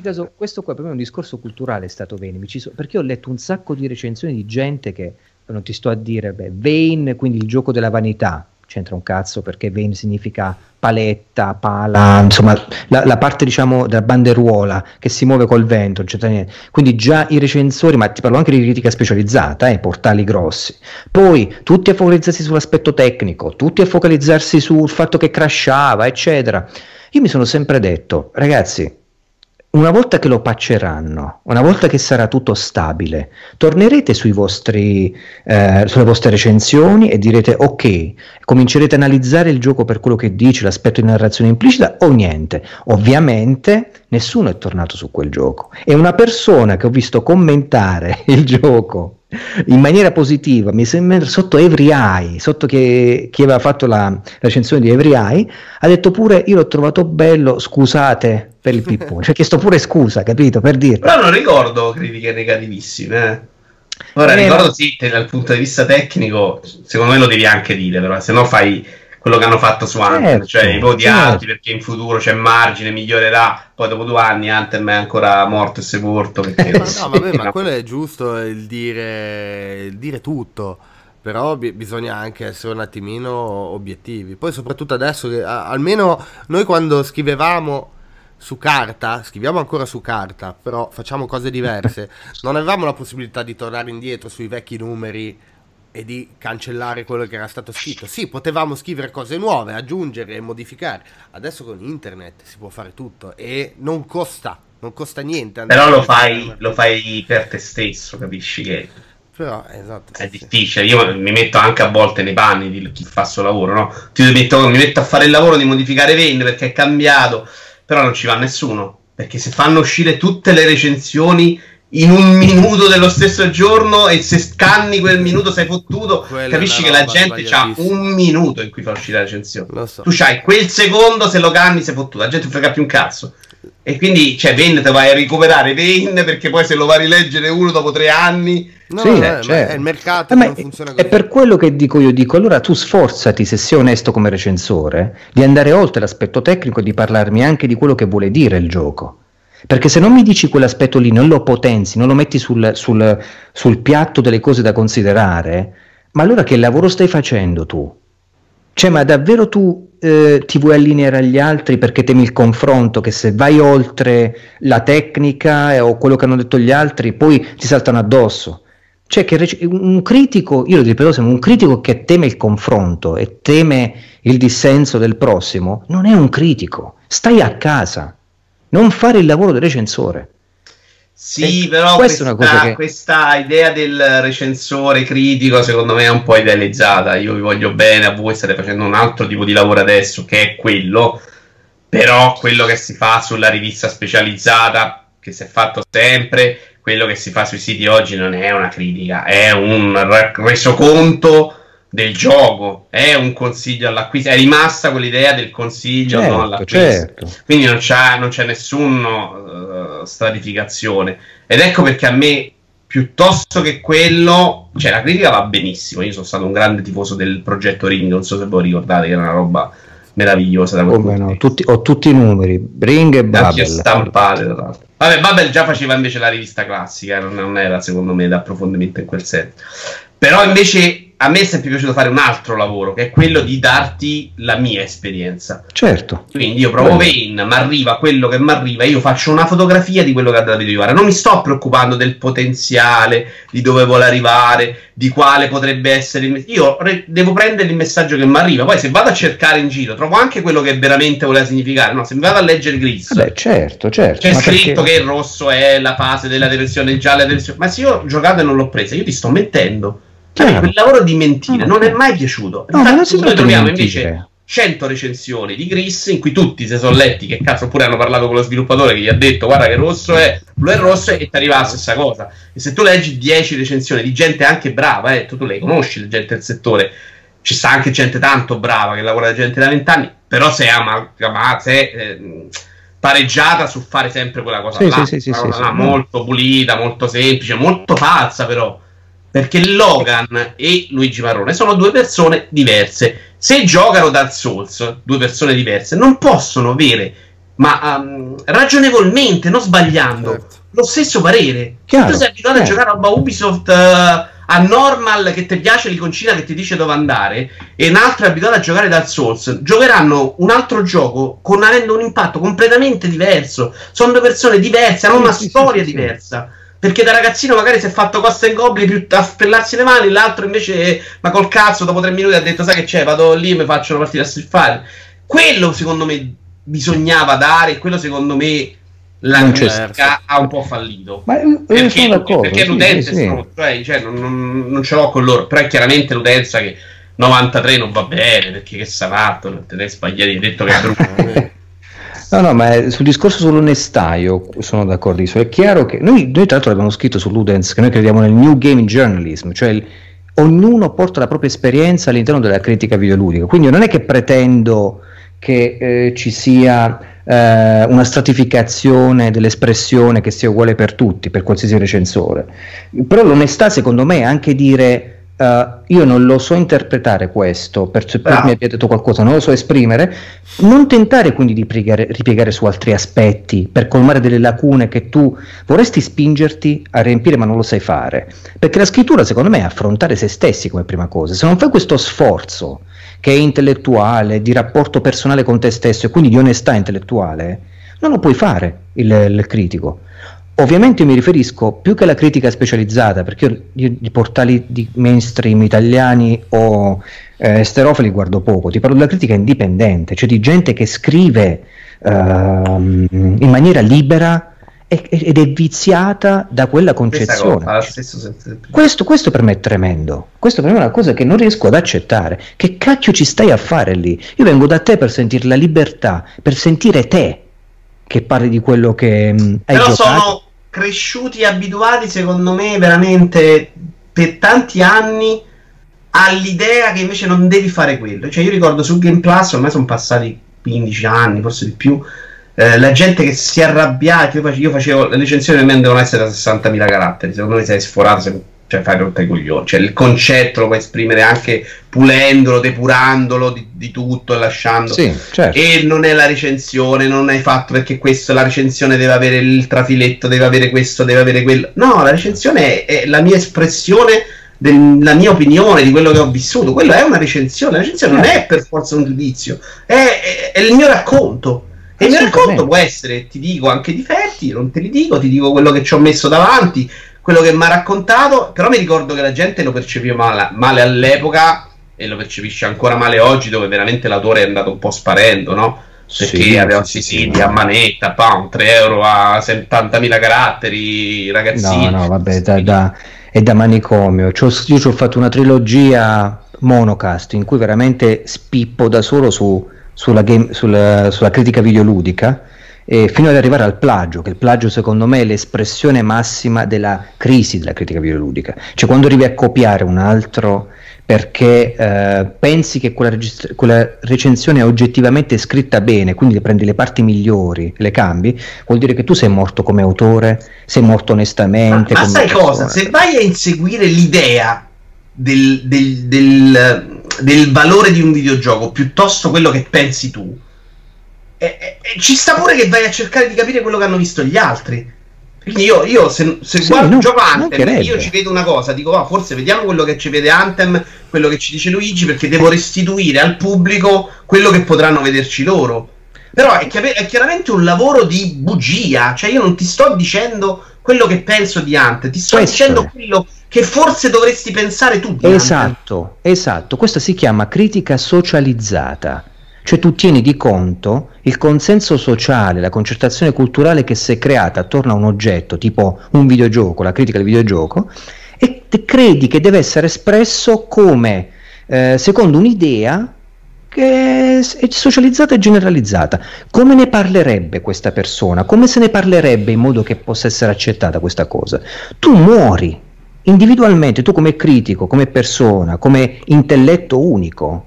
Caso, questo qua per me è un discorso culturale è stato Vane, perché ho letto un sacco di recensioni di gente che non ti sto a dire, beh, Vane, quindi il gioco della vanità, c'entra un cazzo perché vein significa paletta, pala, insomma la, la, parte diciamo della banderuola che si muove col vento. Quindi già i recensori, ma ti parlo anche di critica specializzata, eh, portali grossi. Poi tutti a focalizzarsi sull'aspetto tecnico, tutti a focalizzarsi sul fatto che crashava, eccetera. Io mi sono sempre detto, ragazzi, una volta che lo patcheranno, una volta che sarà tutto stabile, tornerete vostri, eh, sulle vostre recensioni e direte ok, comincerete a analizzare il gioco per quello che dice, l'aspetto di narrazione implicita o niente. Ovviamente nessuno è tornato su quel gioco. E una persona che ho visto commentare il gioco in maniera positiva, mi sembra sotto Every Eye, sotto che, chi aveva fatto la, recensione di Every Eye, ha detto pure io l'ho trovato bello, scusate per il pippone, cioè ha chiesto pure scusa, capito, per dire. Però non ricordo critiche negativissime, eh. Ora eh, ricordo sì, dal punto di vista tecnico, secondo me lo devi anche dire, però se no fai quello che hanno fatto su Anthem, certo, cioè i voti certo. alti perché in futuro c'è margine, migliorerà, poi dopo due anni Anthem è ancora morto e sepolto. Perché... ma no, vabbè, ma quello è giusto il dire, il dire tutto però b- bisogna anche essere un attimino obiettivi. Poi soprattutto adesso che a- almeno noi quando scrivevamo su carta, scriviamo ancora su carta, però facciamo cose diverse, non avevamo la possibilità di tornare indietro sui vecchi numeri e di cancellare quello che era stato scritto. Sì, potevamo scrivere cose nuove, aggiungere e modificare. Adesso con internet si può fare tutto e non costa, non costa niente. Però lo fai, lo fai per te stesso, capisci che però, esatto, è sì, difficile. Io mi metto anche a volte nei panni di chi fa il suo lavoro, no? Ti metto, mi metto a fare il lavoro di modificare Vane perché è cambiato, però non ci va nessuno. Perché se fanno uscire tutte le recensioni in un minuto dello stesso giorno e se scanni quel minuto sei fottuto, Quella capisci che la gente ha un minuto in cui fa uscire la recensione. So. Tu c'hai quel secondo, se lo canni sei fottuto, la gente frega più un cazzo. E quindi, cioè, Vane te vai a recuperare Vane perché poi se lo va a rileggere uno dopo tre anni... No, sì, no, cioè, è il mercato eh, non funziona così. È per quello che dico io, dico, allora tu sforzati, se sei onesto come recensore, di andare oltre l'aspetto tecnico e di parlarmi anche di quello che vuole dire il gioco. Perché se non mi dici quell'aspetto lì, non lo potenzi, non lo metti sul, sul, sul piatto delle cose da considerare, ma allora che lavoro stai facendo tu? Cioè, ma davvero tu eh, ti vuoi allineare agli altri perché temi il confronto, che se vai oltre la tecnica eh, o quello che hanno detto gli altri, poi ti saltano addosso. Cioè, che un critico, io lo ripeto sempre, un critico che teme il confronto e teme il dissenso del prossimo, non è un critico, stai a casa non fare il lavoro del recensore. Sì, e però questa, che... questa, idea del recensore critico secondo me è un po' idealizzata. Io vi voglio bene, a voi state facendo un altro tipo di lavoro adesso che è quello. però quello che si fa sulla rivista specializzata, che si è fatto sempre, quello che si fa sui siti oggi non è una critica, è un resoconto del gioco, è un consiglio all'acquisto, è rimasta quell'idea del consiglio certo, no, all'acquisto. certo. Quindi non c'è, non c'è nessuna uh, stratificazione. Ed ecco perché a me, piuttosto che quello, cioè la critica va benissimo. Io sono stato un grande tifoso del progetto Ring, non so se voi ricordate che era una roba meravigliosa da quel Come punto no, tutti, ho tutti i numeri, Ring e Babel. stampate, tra l'altro. Vabbè, Babel già faceva invece la rivista classica, non, non era secondo me d'approfondimento in quel senso. Però invece a me è sempre piaciuto fare un altro lavoro, che è quello di darti la mia esperienza. Certo. Quindi io provo Vane, mi arriva quello che mi arriva, io faccio una fotografia di quello che ha da arrivare. Non mi sto preoccupando del potenziale, di dove vuole arrivare, di quale potrebbe essere il messaggio. Io re- devo prendere il messaggio che mi arriva. Poi se vado a cercare in giro, trovo anche quello che veramente voleva significare. No, se mi vado a leggere Gris, Vabbè, certo, certo. c'è scritto perché- che il rosso è la fase della direzione, il giallo è la direzione. Ma se io e non l'ho presa, io ti sto mentendo. Cioè, Chiaro. quel lavoro di mentire No, non è mai piaciuto. No, ma non noi troviamo invece 100 recensioni di Gris in cui tutti si sono letti che cazzo oppure hanno parlato con lo sviluppatore che gli ha detto guarda che rosso è blu è rosso e ti arriva la stessa cosa. E se tu leggi 10 recensioni di gente anche brava eh, tu, tu le conosci le gente del settore. Ci sta anche gente tanto brava che lavora da gente da 20 anni però sei amalgamata sei eh, pareggiata su fare sempre quella cosa Sì, là, sì, sì, sì, sì, là, sì. molto pulita molto semplice molto pazza però perché Logan e Luigi Marrone sono due persone diverse. Se giocano Dark Souls, due persone diverse, non possono avere, ma um, ragionevolmente, non sbagliando, Certo. lo stesso parere. Chiaro, tu sei abituato a certo. giocare a Ubisoft eh, a normal che ti piace l'iconcina che ti dice dove andare, e un altro è abituato a giocare Dark Souls, giocheranno un altro gioco con avendo un impatto completamente diverso. Sono due persone diverse, hanno Sì, una sì, storia sì. diversa. Perché da ragazzino magari si è fatto Costa e Goblin più a spellarsi le mani, l'altro invece, ma col cazzo, dopo tre minuti ha detto: Sai che c'è, vado lì e mi faccio una partita a Street. Quello secondo me bisognava dare, e quello secondo me la Non musica ha un po' fallito. Ma io- io Perché, sono d'accordo. perché sì, l'utente sì, sì. cioè, cioè, non, non- non ce l'ho con loro, però è chiaramente l'utenza che 93 non va bene perché che sei matto, te ne sbagliati, hai detto che è brutto. No, no, ma sul discorso sull'onestà io sono d'accordissimo. È chiaro che noi, noi tra l'altro abbiamo scritto su Ludens che noi crediamo nel New Game Journalism, cioè il- ognuno porta la propria esperienza all'interno della critica videoludica. Quindi non è che pretendo che eh, ci sia eh, una stratificazione dell'espressione che sia uguale per tutti, per qualsiasi recensore. Però l'onestà secondo me è anche dire eh, io non lo so interpretare questo, perciò poi Bravo. mi abbia detto qualcosa, non lo so esprimere, non tentare quindi di piegare- ripiegare su altri aspetti per colmare delle lacune che tu vorresti spingerti a riempire ma non lo sai fare. Perché la scrittura secondo me è affrontare se stessi come prima cosa. Se non fai questo sforzo che è intellettuale, di rapporto personale con te stesso e quindi di onestà intellettuale, non lo puoi fare il, il critico. Ovviamente mi riferisco più che alla critica specializzata, perché io, io i portali di mainstream italiani o eh, esterofili guardo poco, ti parlo della critica indipendente, cioè di gente che scrive ehm, in maniera libera e- ed è viziata da quella cosa, concezione. senso. Questo, questo per me è tremendo. Questo per me è una cosa che non riesco ad accettare. Che cacchio ci stai a fare lì? Io vengo da te per sentire la libertà, per sentire te che parli di quello che mh, hai Però giocato. sono cresciuti e abituati, secondo me, veramente per tanti anni all'idea che invece non devi fare quello. Cioè, io ricordo su Game Plus, ormai sono passati 15 anni, forse di più. eh, la gente che si è arrabbiata, io, face- io facevo le recensioni almeno devono essere da 60.000 caratteri. Secondo me sei sforato, se- cioè fai rotta i coglioni. Cioè, il concetto lo puoi esprimere anche pulendolo, depurandolo di, di tutto e lasciando Sì, certo. e non è la recensione, non hai fatto perché questo, la recensione deve avere il trafiletto, deve avere questo, deve avere quello. No, la recensione è, è la mia espressione della mia opinione, di quello che ho vissuto. Quello è una recensione, la recensione non è per forza un giudizio, è, è- è il mio racconto. E il mio racconto può essere, ti dico anche difetti, non te li dico, ti dico quello che ci ho messo davanti, quello che mi ha raccontato, però mi ricordo che la gente lo percepiva male, male all'epoca e lo percepisce ancora male oggi, dove veramente l'autore è andato un po' sparendo, no? Perché Sì, aveva sì, sì, no. a manetta, pam, 3 euro a 70.000 caratteri, ragazzini. No, no, vabbè, da, da- è da manicomio. C'ho- io ci ho fatto una trilogia monocast in cui veramente spippo da solo su sulla, game, sulla, sulla critica videoludica eh, fino ad arrivare al plagio, che il plagio secondo me è l'espressione massima della crisi della critica videoludica. Cioè quando arrivi a copiare un altro perché eh, pensi che quella, registra- quella, recensione è oggettivamente scritta bene, quindi prendi le parti migliori, le cambi, vuol dire che tu sei morto come autore, sei morto onestamente. Ma, ma sai persona. cosa? Se vai a inseguire l'idea del, del, del, del, valore di un videogioco piuttosto quello che pensi tu, eh, eh, ci sta pure che vai a cercare di capire quello che hanno visto gli altri. Quindi io, io se, se sì, guardo, non, gioco Anthem, io ci vedo una cosa, dico oh, forse vediamo quello che ci vede Anthem, quello che ci dice Luigi, perché devo restituire al pubblico quello che potranno vederci loro. Però è, chiar- è chiaramente un lavoro di bugia, cioè io non ti sto dicendo quello che penso di Anthem, ti sto Questo dicendo è. quello che forse dovresti pensare tu. esatto, Anthem. esatto, questa si chiama critica socializzata cioè tu tieni di conto il consenso sociale, la concertazione culturale che si è creata attorno a un oggetto, tipo un videogioco, la critica del videogioco, e credi che deve essere espresso come eh, secondo un'idea che è socializzata e generalizzata. Come ne parlerebbe questa persona? Come se ne parlerebbe in modo che possa essere accettata questa cosa? Tu muori individualmente, tu come critico, come persona, come intelletto unico,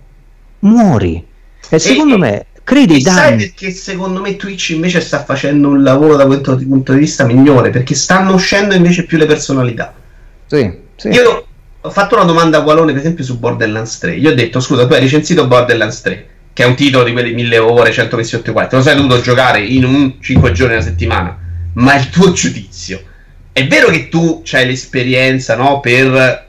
muori e secondo e, me credi sai perché secondo me Twitch invece sta facendo un lavoro da questo punto di vista migliore? Perché stanno uscendo invece più le personalità. Sì, sì. io ho fatto una domanda a Gualone per esempio su Borderlands 3 io ho detto scusa tu hai recensito Borderlands 3 che è un titolo di quelli 1000 ore 128 quarti. Lo sai dovuto giocare in un 5 giorni alla settimana ma il tuo giudizio. È vero che tu hai l'esperienza no, per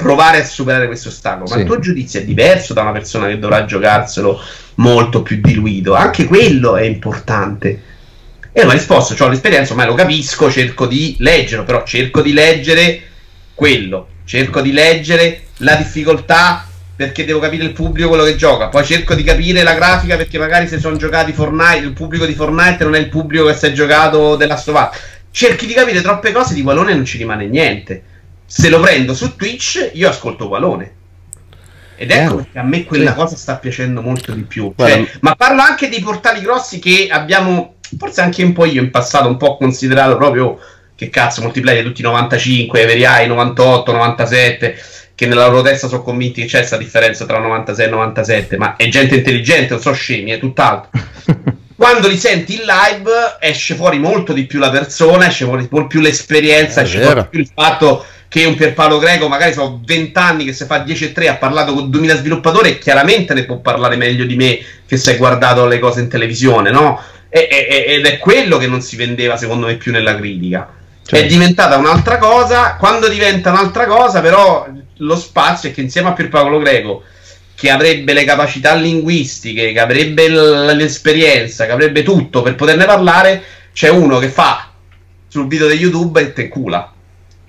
provare a superare questo ostacolo. Ma sì. il tuo giudizio è diverso da una persona che dovrà giocarselo molto più diluito. Anche quello è importante. E non ho risposto, ho l'esperienza, ormai lo capisco, cerco di leggerlo, però cerco di leggere quello, cerco di leggere la difficoltà perché devo capire il pubblico quello che gioca, poi cerco di capire la grafica perché magari se sono giocati Fortnite, il pubblico di Fortnite non è il pubblico che si è giocato della Stovaz. Cerchi di capire troppe cose, di Valone non ci rimane niente se lo prendo su Twitch, io ascolto Valone. Ed ecco perché a me quella cosa sta piacendo molto di più. Cioè, ma parlo anche dei portali grossi che abbiamo, forse anche un po' io in passato, un po' considerato proprio che cazzo, multiplayer tutti 95, Everai 98, 97, che nella loro testa sono convinti che c'è questa differenza tra 96 e 97, ma è gente intelligente, non so scemi, è tutt'altro. Quando li senti in live esce fuori molto di più la persona, esce fuori molto più l'esperienza, è esce vero. fuori più il fatto che un Pierpaolo Greco magari sono 20 anni che si fa 10 e 3 ha parlato con 2000 sviluppatori e chiaramente ne può parlare meglio di me che si è guardato le cose in televisione no? E, e, ed è quello che non si vendeva secondo me più nella critica cioè. è diventata un'altra cosa quando diventa un'altra cosa però lo spazio è che insieme a Pierpaolo Greco che avrebbe le capacità linguistiche che avrebbe l'esperienza che avrebbe tutto per poterne parlare c'è uno che fa sul video di YouTube e te cula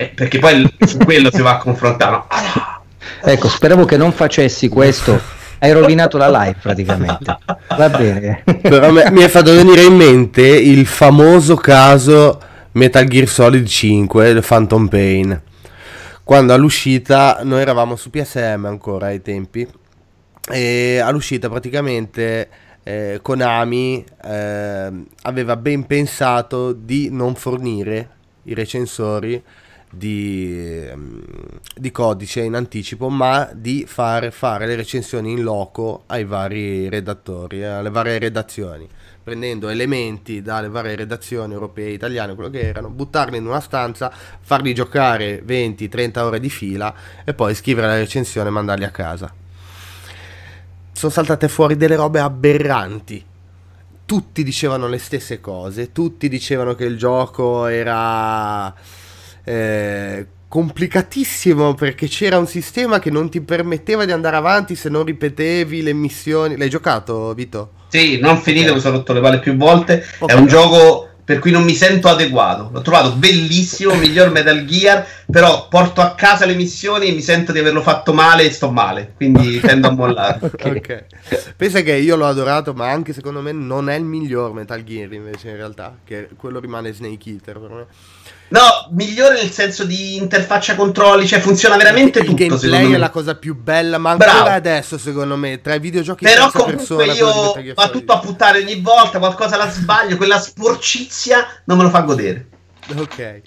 eh, perché poi su quello si va a confrontare. Ecco, speravo che non facessi questo. Hai rovinato la live praticamente. Va bene. Però mi è fatto venire in mente il famoso caso Metal Gear Solid 5, The Phantom Pain. Quando all'uscita noi eravamo su PSM ancora ai tempi e all'uscita praticamente eh, Konami eh, aveva ben pensato di non fornire i recensori di, ehm, di, codice in anticipo, ma di far fare le recensioni in loco ai vari redattori, alle varie redazioni, prendendo elementi dalle varie redazioni europee, italiane, quello che erano, buttarli in una stanza, farli giocare 20-30 ore di fila e poi scrivere la recensione e mandarli a casa. Sono saltate fuori delle robe aberranti tutti dicevano le stesse cose, tutti dicevano che il gioco era eh, complicatissimo perché c'era un sistema che non ti permetteva di andare avanti se non ripetevi le missioni. L'hai giocato, Vito? Sì, non finito, okay. mi sono rotto le palle più volte. Okay. È un gioco per cui non mi sento adeguato. L'ho trovato bellissimo, miglior Metal Gear, però porto a casa le missioni e mi sento di averlo fatto male e sto male, quindi tendo a mollare. okay. ok. Pensa che io l'ho adorato, ma anche secondo me non è il miglior Metal Gear invece in realtà, che quello rimane Snake Eater per me. No, migliore nel senso di interfaccia controlli, cioè funziona veramente il tutto. gameplay secondo è la cosa più bella, ma ancora Bravo. adesso, secondo me, tra i videogiochi Però comunque persona, io Solid. tutto a puttare ogni volta, qualcosa la sbaglio, quella sporcizia non me lo fa godere. Ok.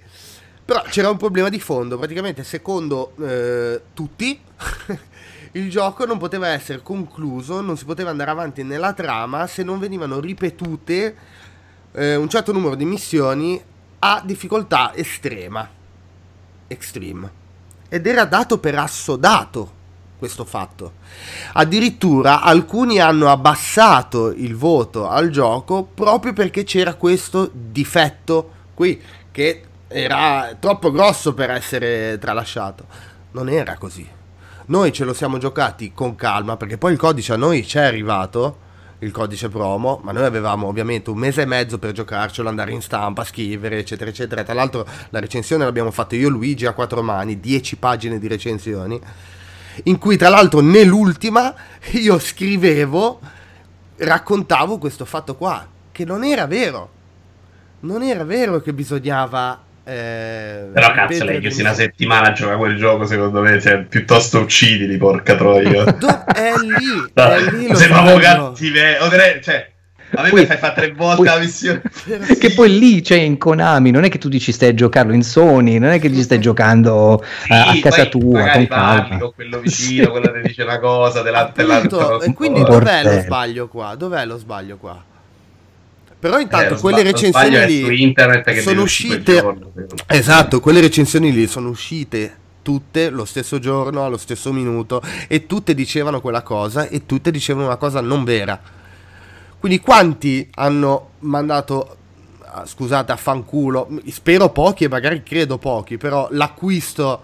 Però c'era un problema di fondo, praticamente secondo eh, tutti il gioco non poteva essere concluso, non si poteva andare avanti nella trama se non venivano ripetute eh, un certo numero di missioni a difficoltà estrema, extreme. Ed era dato per assodato questo fatto. Addirittura alcuni hanno abbassato il voto al gioco proprio perché c'era questo difetto qui che era troppo grosso per essere tralasciato. Non era così. Noi ce lo siamo giocati con calma perché poi il codice a noi ci è arrivato, il codice promo, ma noi avevamo ovviamente un mese e mezzo per giocarcelo, andare in stampa, scrivere, eccetera, eccetera. Tra l'altro la recensione l'abbiamo fatta io e Luigi a quattro mani, 10 pagine di recensioni, in cui tra l'altro nell'ultima io scrivevo, raccontavo questo fatto qua, che non era vero. Non era vero che bisognava... eh, Però cazzo, lei chiusi una settimana a giocare quel gioco, secondo me, cioè, piuttosto uccidili, porca troia. Do- è lì, No, è lì proprio sbaglio. cattivo, cioè, a me Poi- mi fai fare tre volte poi- la missione. Che sì. poi lì c'è in Konami, non è che tu dici stai a giocarlo in Sony, non è che ci stai giocando Sì, eh, a casa tua con parli calma. con quello vicino, quello che dice una cosa, della, della, Appunto, e quindi dov'è lo sbaglio qua? Dov'è lo sbaglio qua? Però Eh, intanto lo quelle sba- recensioni lì internet sono uscite giorno. Esatto, quelle recensioni lì sono uscite tutte lo stesso giorno, allo stesso minuto e tutte dicevano quella cosa e tutte dicevano una cosa non vera. Quindi quanti hanno mandato ah, scusate a fanculo, spero pochi e magari credo pochi, però l'acquisto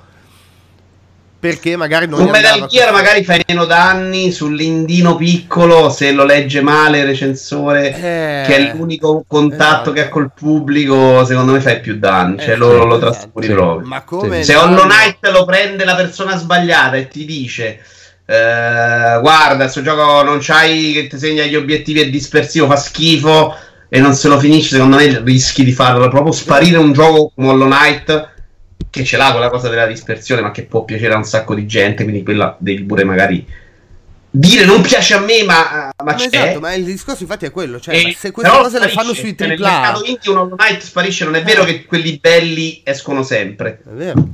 perché magari non Un Metal Gear così. magari fai meno danni sull'indino piccolo se lo legge male il recensore, Eh, che è l'unico contatto esatto. che ha col pubblico, secondo me fai più danni, cioè Esatto, lo, lo trascuri Sì. proprio. Ma come Se danno- Hollow Knight lo prende la persona sbagliata e ti dice eh, guarda, questo gioco non c'hai che ti segna gli obiettivi, è dispersivo, fa schifo e non se lo finisci, secondo me rischi di farlo proprio sparire un gioco come Hollow Knight che ce l'ha quella cosa della dispersione, ma che può piacere a un sacco di gente, quindi quella devi pure magari dire non piace a me, ma, ma Ma c'è. esatto, ma il discorso infatti è quello, cioè E- ma se queste cose le sparisce, fanno sui cioè, nel AAA, mercato indie un Hollow Knight sparisce, non è vero Eh. che quelli belli escono sempre. è vero.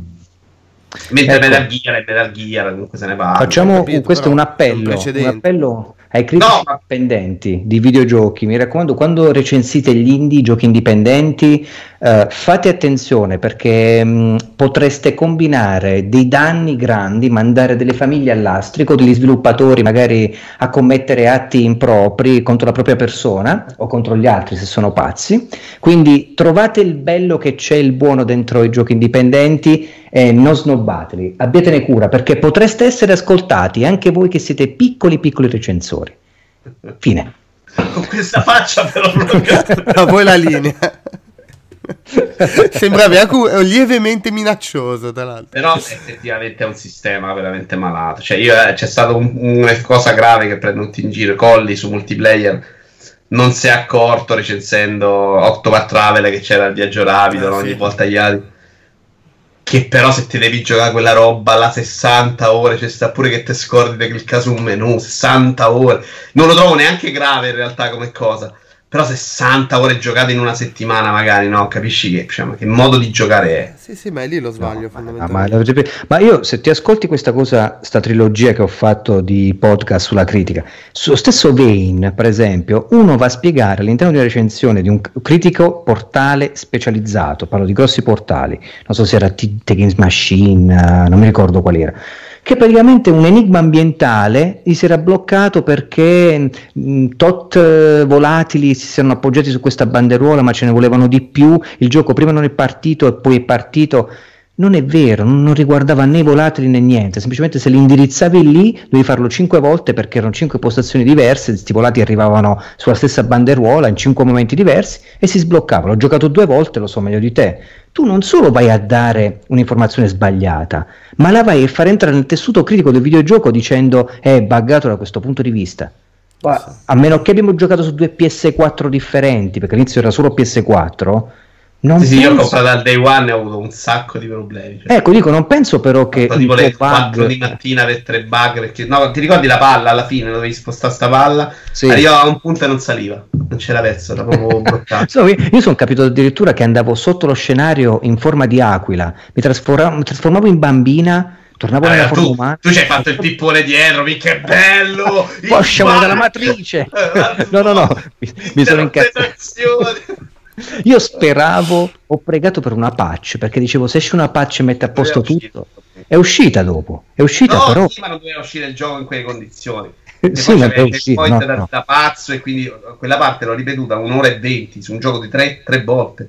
Mentre Ecco. Metal Gear e Metal Gear comunque se ne parla. Facciamo capito, questo è un appello, un un appello ai critici No, indipendenti di videogiochi. Mi raccomando, quando recensite gli indie, i giochi indipendenti, eh, fate attenzione perché mh, potreste combinare dei danni grandi, mandare delle famiglie all'astrico, degli sviluppatori magari a commettere atti impropri contro la propria persona o contro gli altri se sono pazzi. Quindi trovate il bello che c'è, il buono dentro i giochi indipendenti e non snobbateli, abbiatene cura perché potreste essere ascoltati anche voi che siete piccoli piccoli recensori. Fine. Con questa faccia però. Ma poi la linea. Sembravi acu- lievemente minaccioso, tra l'altro. Però effettivamente è un sistema veramente malato. Cioè, io, eh, c'è stata un- una cosa grave che prendo tutti in giro. Colli su multiplayer non si è accorto recensendo Octopath Traveler che c'era il viaggio rapido Ah, no? sì. ogni volta gli altri. Che però se ti devi giocare quella roba alla 60 ore, c'è sta pure che ti scordi di cliccare su un menu, 60 ore. Non lo trovo neanche grave in realtà come cosa. Però 60 ore giocate in una settimana magari, no? Capisci che, diciamo, che modo di giocare è? Sì, sì, ma è lì lo sbaglio No, ma, fondamentale. ma io se ti ascolti questa cosa, sta trilogia che ho fatto di podcast sulla critica, sullo stesso Vane, per esempio, uno va a spiegare all'interno di una recensione di un critico portale specializzato, parlo di grossi portali, non so se era T- The Games Machine, non mi ricordo qual era, che praticamente un enigma ambientale gli si era bloccato perché mh, tot eh, volatili si erano appoggiati su questa banderuola ma ce ne volevano di più, il gioco prima non è partito e poi è partito. Non è vero, non riguardava né i volatili né niente, semplicemente se li indirizzavi lì dovevi farlo cinque volte perché erano cinque postazioni diverse, questi volati arrivavano sulla stessa banderuola in cinque momenti diversi e si sbloccavano. Ho giocato due volte, lo so meglio di te. Tu non solo vai a dare un'informazione sbagliata, ma la vai a far entrare nel tessuto critico del videogioco dicendo è buggato da questo punto di vista. A meno che abbiamo giocato su due PS4 differenti, perché all'inizio era solo PS4, Non sì, sì, io ho penso- comprato al day one e ho avuto un sacco di problemi. Cioè, Ecco, dico, non penso però che tipo le tuo 4 bug- di mattina per tre bug perché no, ti ricordi la palla alla fine dovevi spostare sta palla Sì. arrivava a un punto e non saliva non c'era verso era proprio bloccato So, io io sono capito addirittura che andavo sotto lo scenario in forma di aquila, mi, trasforma- mi trasformavo in bambina, tornavo nella Eh, forma tu, tu ci hai fatto il pippone dietro mi che bello Poi usciamo bar- dalla matrice. No, no, no, mi, mi sono incazzato. Io speravo, ho pregato per una patch, perché dicevo se esce una patch e mette a posto tutto. È uscita dopo, è uscita no però... sì ma non doveva uscire il gioco in quelle condizioni Sì, ma è checkpoint no, da, no. da pazzo e quindi quella parte l'ho ripetuta un'ora e venti su un gioco di tre, tre volte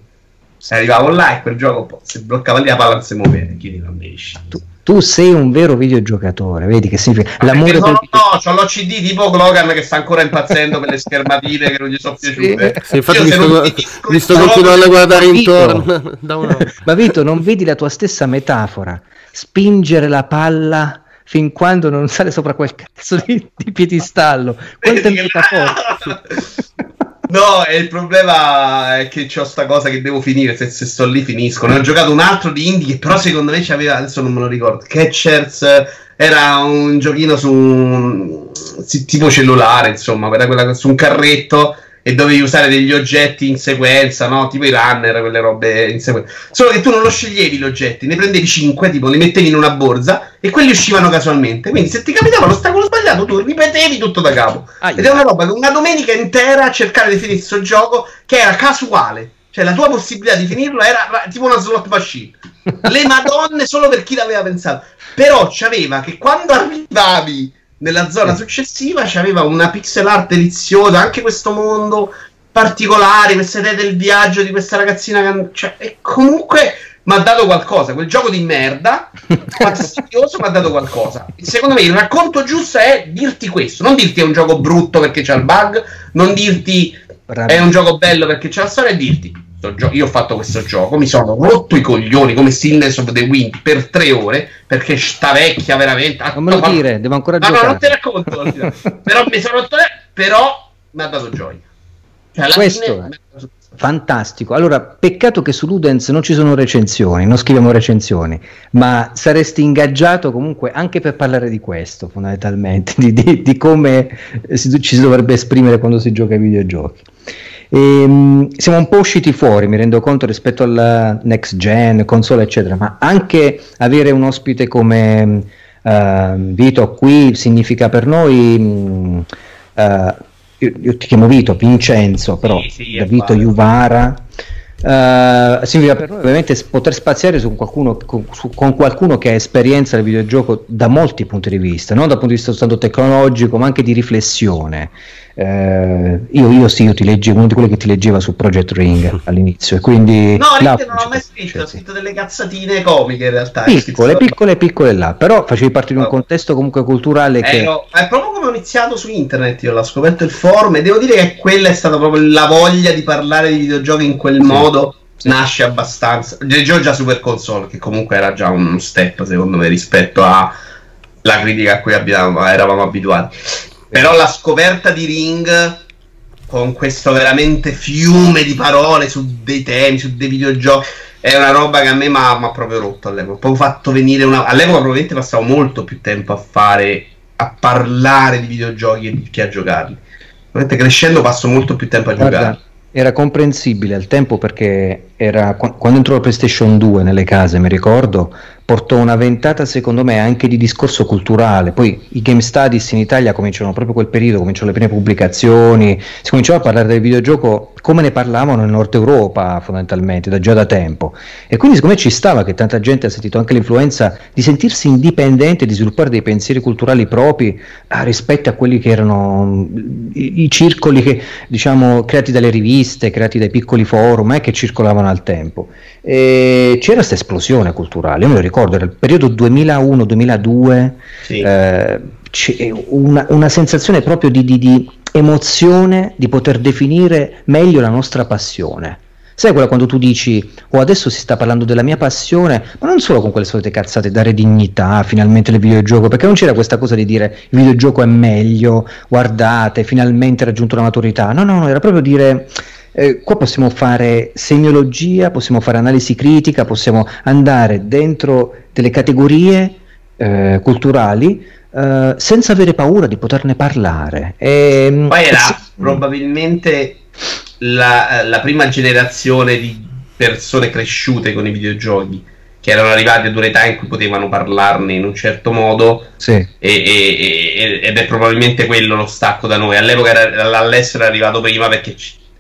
se arrivavo là e quel gioco se bloccava lì la palla non si muoveva chiedi non esci Tu, tu sei un vero videogiocatore, vedi che significa Ma l'amore sono- no, c'ho l'OCD tipo Logan che sta ancora impazzendo per le schermatine che non gli sono Sì. piaciute. Sì, infatti mi sto, mi sto continuando a guardare intorno da una... Ma Vito, non vedi la tua stessa metafora? Spingere la palla fin quando non sale sopra quel cazzo di, di piedistallo. Quanto è Vedi che- metaforico. No, il problema è che ho sta cosa che devo finire. Se, se sto lì finisco. Ne ho giocato un altro di indie che però secondo me c'aveva. Adesso non me lo ricordo. Catchers era un giochino su un- tipo cellulare, insomma, era quella, su un carretto e dovevi usare degli oggetti in sequenza, no? Tipo i runner, quelle robe in sequenza. Solo che tu non lo sceglievi gli oggetti, ne prendevi 5, tipo li mettevi in una borsa e quelli uscivano casualmente. Quindi se ti capitava l'ostacolo sbagliato, tu ripetevi tutto da capo. Ed è una roba che una domenica intera a cercare di finire questo gioco che era casuale. Cioè la tua possibilità di finirlo era ra- tipo una slot machine. Le madonne solo per chi l'aveva pensato. Però c'aveva che quando arrivavi nella zona successiva c'aveva una pixel art deliziosa, anche questo mondo particolare, questa idea del viaggio di questa ragazzina che... Cioè, e comunque mi ha dato qualcosa, quel gioco di merda, fastidioso, mi ha dato qualcosa. Secondo me il racconto giusto è dirti questo, non dirti è un gioco brutto perché c'è il bug, non dirti è un gioco bello perché c'è la storia, è dirti gio- io ho fatto questo gioco, mi sono rotto i coglioni come Stillness of the Wind per tre ore perché sta vecchia veramente. Non me lo Ma- dire, devo ancora no, giocare. non te racconto. però mi sono rotto, però mi ha dato gioia. Cioè, Questo è. dato- Fantastico. Allora, peccato che su Ludens non ci sono recensioni, non scriviamo recensioni, ma saresti ingaggiato comunque anche per parlare di questo, fondamentalmente, di, di- di come si- ci si dovrebbe esprimere quando si gioca ai videogiochi. Ehm, siamo un po' usciti fuori, mi rendo conto, rispetto alla next gen, console, eccetera, ma anche avere un ospite come eh, Vito qui significa per noi... mh, eh, io, io ti chiamo Vito, Vincenzo, però Sì, sì, Vito vale. Juvara. eh, significa per noi ovviamente poter spaziare su qualcuno, con, su- con qualcuno che ha esperienza del videogioco da molti punti di vista, non dal punto di vista soltanto tecnologico, ma anche di riflessione. Eh, io, io sì, io ti leggevo, uno di quelli che ti leggeva su Project Ring all'inizio, e quindi No, là non l'ho mai scritto, ho sì. scritto delle cazzatine comiche in realtà. piccole, piccole, piccole là, però facevi parte di un No. contesto comunque culturale che... Ero- è proprio come ho iniziato su internet, io l'ho scoperto il forum e devo dire che quella è stata proprio la voglia di parlare di videogiochi in quel modo. Sì. Nasce abbastanza. Già già Super Console, che comunque era già un step secondo me rispetto alla critica a cui abbiamo- eravamo abituati. Però la scoperta di Ring con questo veramente fiume di parole su dei temi, su dei videogiochi. È una roba che a me mi ha proprio rotto all'epoca. Ho proprio fatto venire una. All'epoca probabilmente passavo molto più tempo a fare. a parlare di videogiochi che a giocarli. Probabilmente crescendo passo molto più tempo a Guarda, giocare. era comprensibile al tempo perché era, qu- quando entrò la PlayStation 2 nelle case, mi ricordo, portò una ventata secondo me anche di discorso culturale. Poi i Game Studies in Italia cominciano proprio quel periodo, cominciano le prime pubblicazioni, si cominciava a parlare del videogioco come ne parlavano in Nord Europa fondamentalmente, da già da tempo. E quindi secondo me ci stava che tanta gente ha sentito anche l'influenza di sentirsi indipendente, di sviluppare dei pensieri culturali propri ah, rispetto a quelli che erano mm, i, i circoli che, diciamo, creati dalle riviste, creati dai piccoli forum eh, che circolavano al tempo. E c'era questa esplosione culturale, io me lo ricordo, era il periodo 2001-2002, Sì. eh, una, una sensazione proprio di, di- di emozione di poter definire meglio la nostra passione. Sai quella quando tu dici, oh adesso si sta parlando della mia passione, ma non solo con quelle solite cazzate, dare dignità finalmente al videogioco, perché non c'era questa cosa di dire il videogioco è meglio, guardate, finalmente ha raggiunto la maturità, no, no, no, era proprio dire eh, qua possiamo fare semiologia, possiamo fare analisi critica, possiamo andare dentro delle categorie eh, culturali eh, senza avere paura di poterne parlare. E, mm, Poi era se... probabilmente la, la prima generazione di persone cresciute con i videogiochi che erano arrivati ad un'età in cui potevano parlarne in un certo modo sì. e, e, ed è probabilmente quello lo stacco da noi all'epoca era, all'estero è arrivato prima perché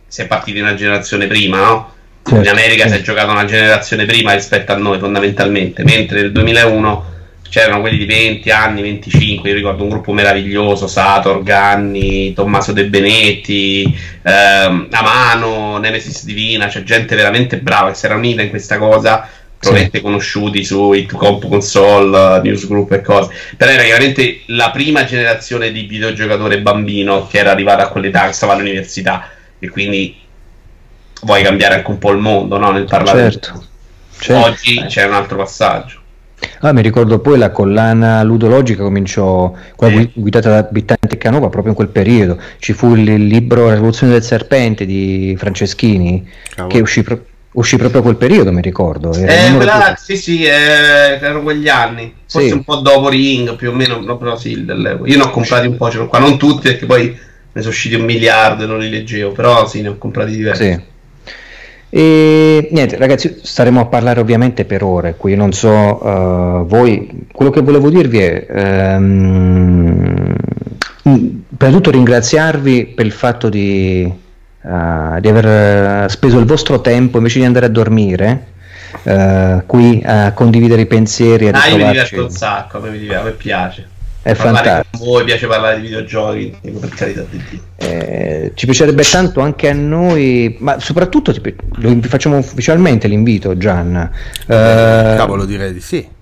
si è partiti una generazione prima no? Certo, in America sì. si è giocato una generazione prima rispetto a noi fondamentalmente mentre nel 2001 c'erano quelli di 20 anni, 25, io ricordo un gruppo meraviglioso, Sator, Ganni, Tommaso De Benetti, ehm, Amano, Nemesis Divina, c'è gente veramente brava che si era unita in questa cosa probabilmente sì. conosciuti su Hit Comp Console, Newsgroup e cose. Però era chiaramente la prima generazione di videogiocatore bambino che era arrivata a quell'età che stava all'università e quindi vuoi cambiare anche un po' il mondo no? nel parlare. Certo. certo. Oggi c'è un altro passaggio. Ah, mi ricordo poi la collana ludologica cominciò, quella sì. guidata da Bittante Canova proprio in quel periodo. Ci fu il libro La rivoluzione del serpente di Franceschini Cavolo. che uscì proprio uscì proprio quel periodo, mi ricordo. Eh, quella, sì, sì, eh, erano quegli anni. Forse sì. un po' dopo Ring, più o meno, no, però sì. Io ne ho comprati un po', ce qua, non tutti, perché poi ne sono usciti un miliardo e non li leggevo, però sì, ne ho comprati diversi. Sì. E niente, ragazzi, staremo a parlare ovviamente per ore qui. Non so uh, voi, quello che volevo dirvi è um, per tutto ringraziarvi per il fatto di uh, di aver eh, speso il vostro tempo invece di andare a dormire uh, qui a condividere i pensieri. A ah, io mi diverto un sacco, a me, mi diverte, a me piace. È fantastico. Con voi piace parlare di videogiochi, per carità di Dio. Eh, ci piacerebbe tanto anche a noi, ma soprattutto vi facciamo ufficialmente l'invito, Gian. Eh, Cavolo, direi di sì.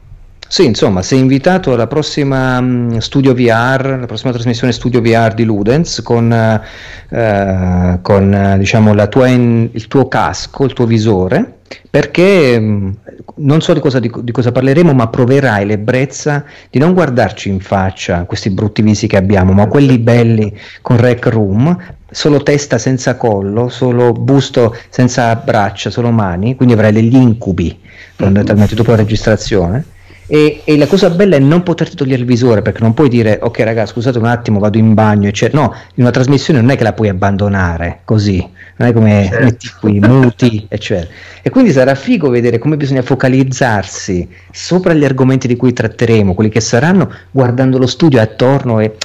Sì, insomma, sei invitato alla prossima um, Studio VR, la prossima trasmissione Studio VR di Ludens con, uh, con uh, diciamo, tua in, il tuo casco, il tuo visore, perché um, non so di cosa, di, di cosa, parleremo, ma proverai l'ebbrezza di non guardarci in faccia questi brutti visi che abbiamo, ma quelli belli con Rec Room, solo testa senza collo, solo busto senza braccia, solo mani, quindi avrai degli incubi fondamentalmente dopo la registrazione e, e, la cosa bella è non poterti togliere il visore perché non puoi dire ok raga scusate un attimo vado in bagno eccetera no in una trasmissione non è che la puoi abbandonare così non è come certo. metti qui muti eccetera e quindi sarà figo vedere come bisogna focalizzarsi sopra gli argomenti di cui tratteremo quelli che saranno guardando lo studio attorno e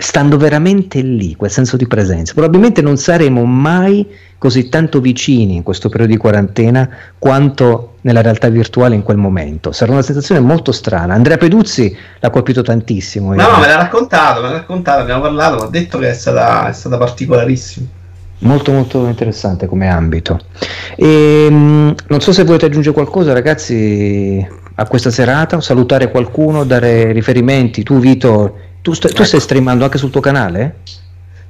stando veramente lì quel senso di presenza probabilmente non saremo mai così tanto vicini in questo periodo di quarantena quanto nella realtà virtuale in quel momento. Sarà una sensazione molto strana. Andrea Peduzzi l'ha colpito tantissimo. No, no, me l'ha raccontato, me l'ha raccontato, abbiamo parlato, mi ha detto che è stata, è stata particolarissima. Molto molto interessante come ambito. E, ehm, non so se volete aggiungere qualcosa ragazzi a questa serata, salutare qualcuno, dare riferimenti. Tu Vito, tu, st- tu stai streamando anche sul tuo canale?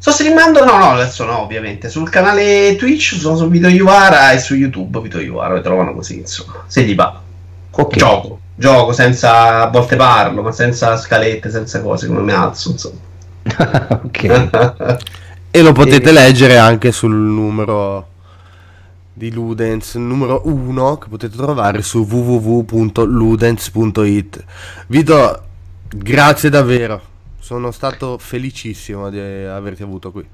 Sto streamando, no, no, adesso no, ovviamente. Sul canale Twitch sono su Vito Iuvara e su YouTube Vito Iuvara, lo trovano così, insomma. Se gli va. Okay. Gioco, gioco senza, a volte parlo, ma senza scalette, senza cose, come mi alzo, insomma. ok. e lo potete e... leggere anche sul numero di Ludens numero 1 che potete trovare su www.ludens.it. Vito, grazie davvero sono stato felicissimo di averti avuto qui.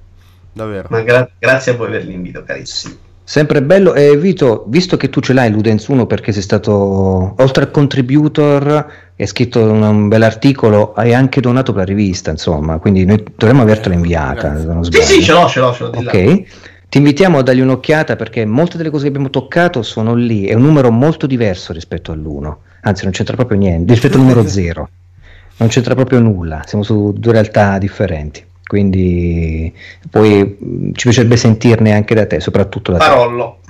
Davvero. Ma gra- grazie a voi per l'invito, carissimo. Sempre bello. E Vito, visto che tu ce l'hai Ludens 1 perché sei stato, oltre al contributor, hai scritto un, un bel articolo, hai anche donato per la rivista, insomma, quindi noi dovremmo avertela inviata. sì, sì, ce l'ho, ce l'ho, ce l'ho. Ok. Ti invitiamo a dargli un'occhiata perché molte delle cose che abbiamo toccato sono lì, è un numero molto diverso rispetto all'1, anzi non c'entra proprio niente, rispetto al numero 0 non c'entra proprio nulla, siamo su due realtà differenti. Quindi poi mm, ci piacerebbe sentirne anche da te, soprattutto da Parollo.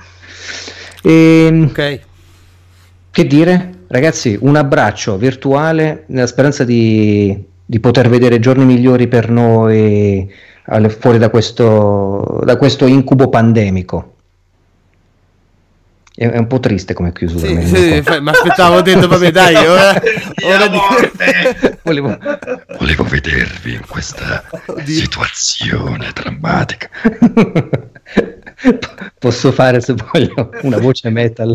te. E, ok. Che dire? Ragazzi, un abbraccio virtuale nella speranza di, di poter vedere giorni migliori per noi fuori da questo, da questo incubo pandemico. È, un po' triste come chiusura. Sì, sì, ma aspettavo dentro, vabbè dai, ora, ora di... volevo, volevo vedervi in questa Oddio. situazione drammatica. Posso fare se voglio una voce metal.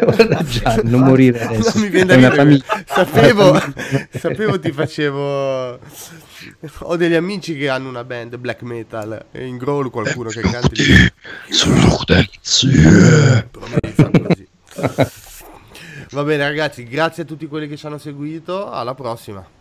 Guarda già, non morire adesso. Non mi viene da ridere. Sapevo, sapevo ti facevo... Ho degli amici che hanno una band black metal e in growl qualcuno che canta. Sono Va bene ragazzi, grazie a tutti quelli che ci hanno seguito, alla prossima.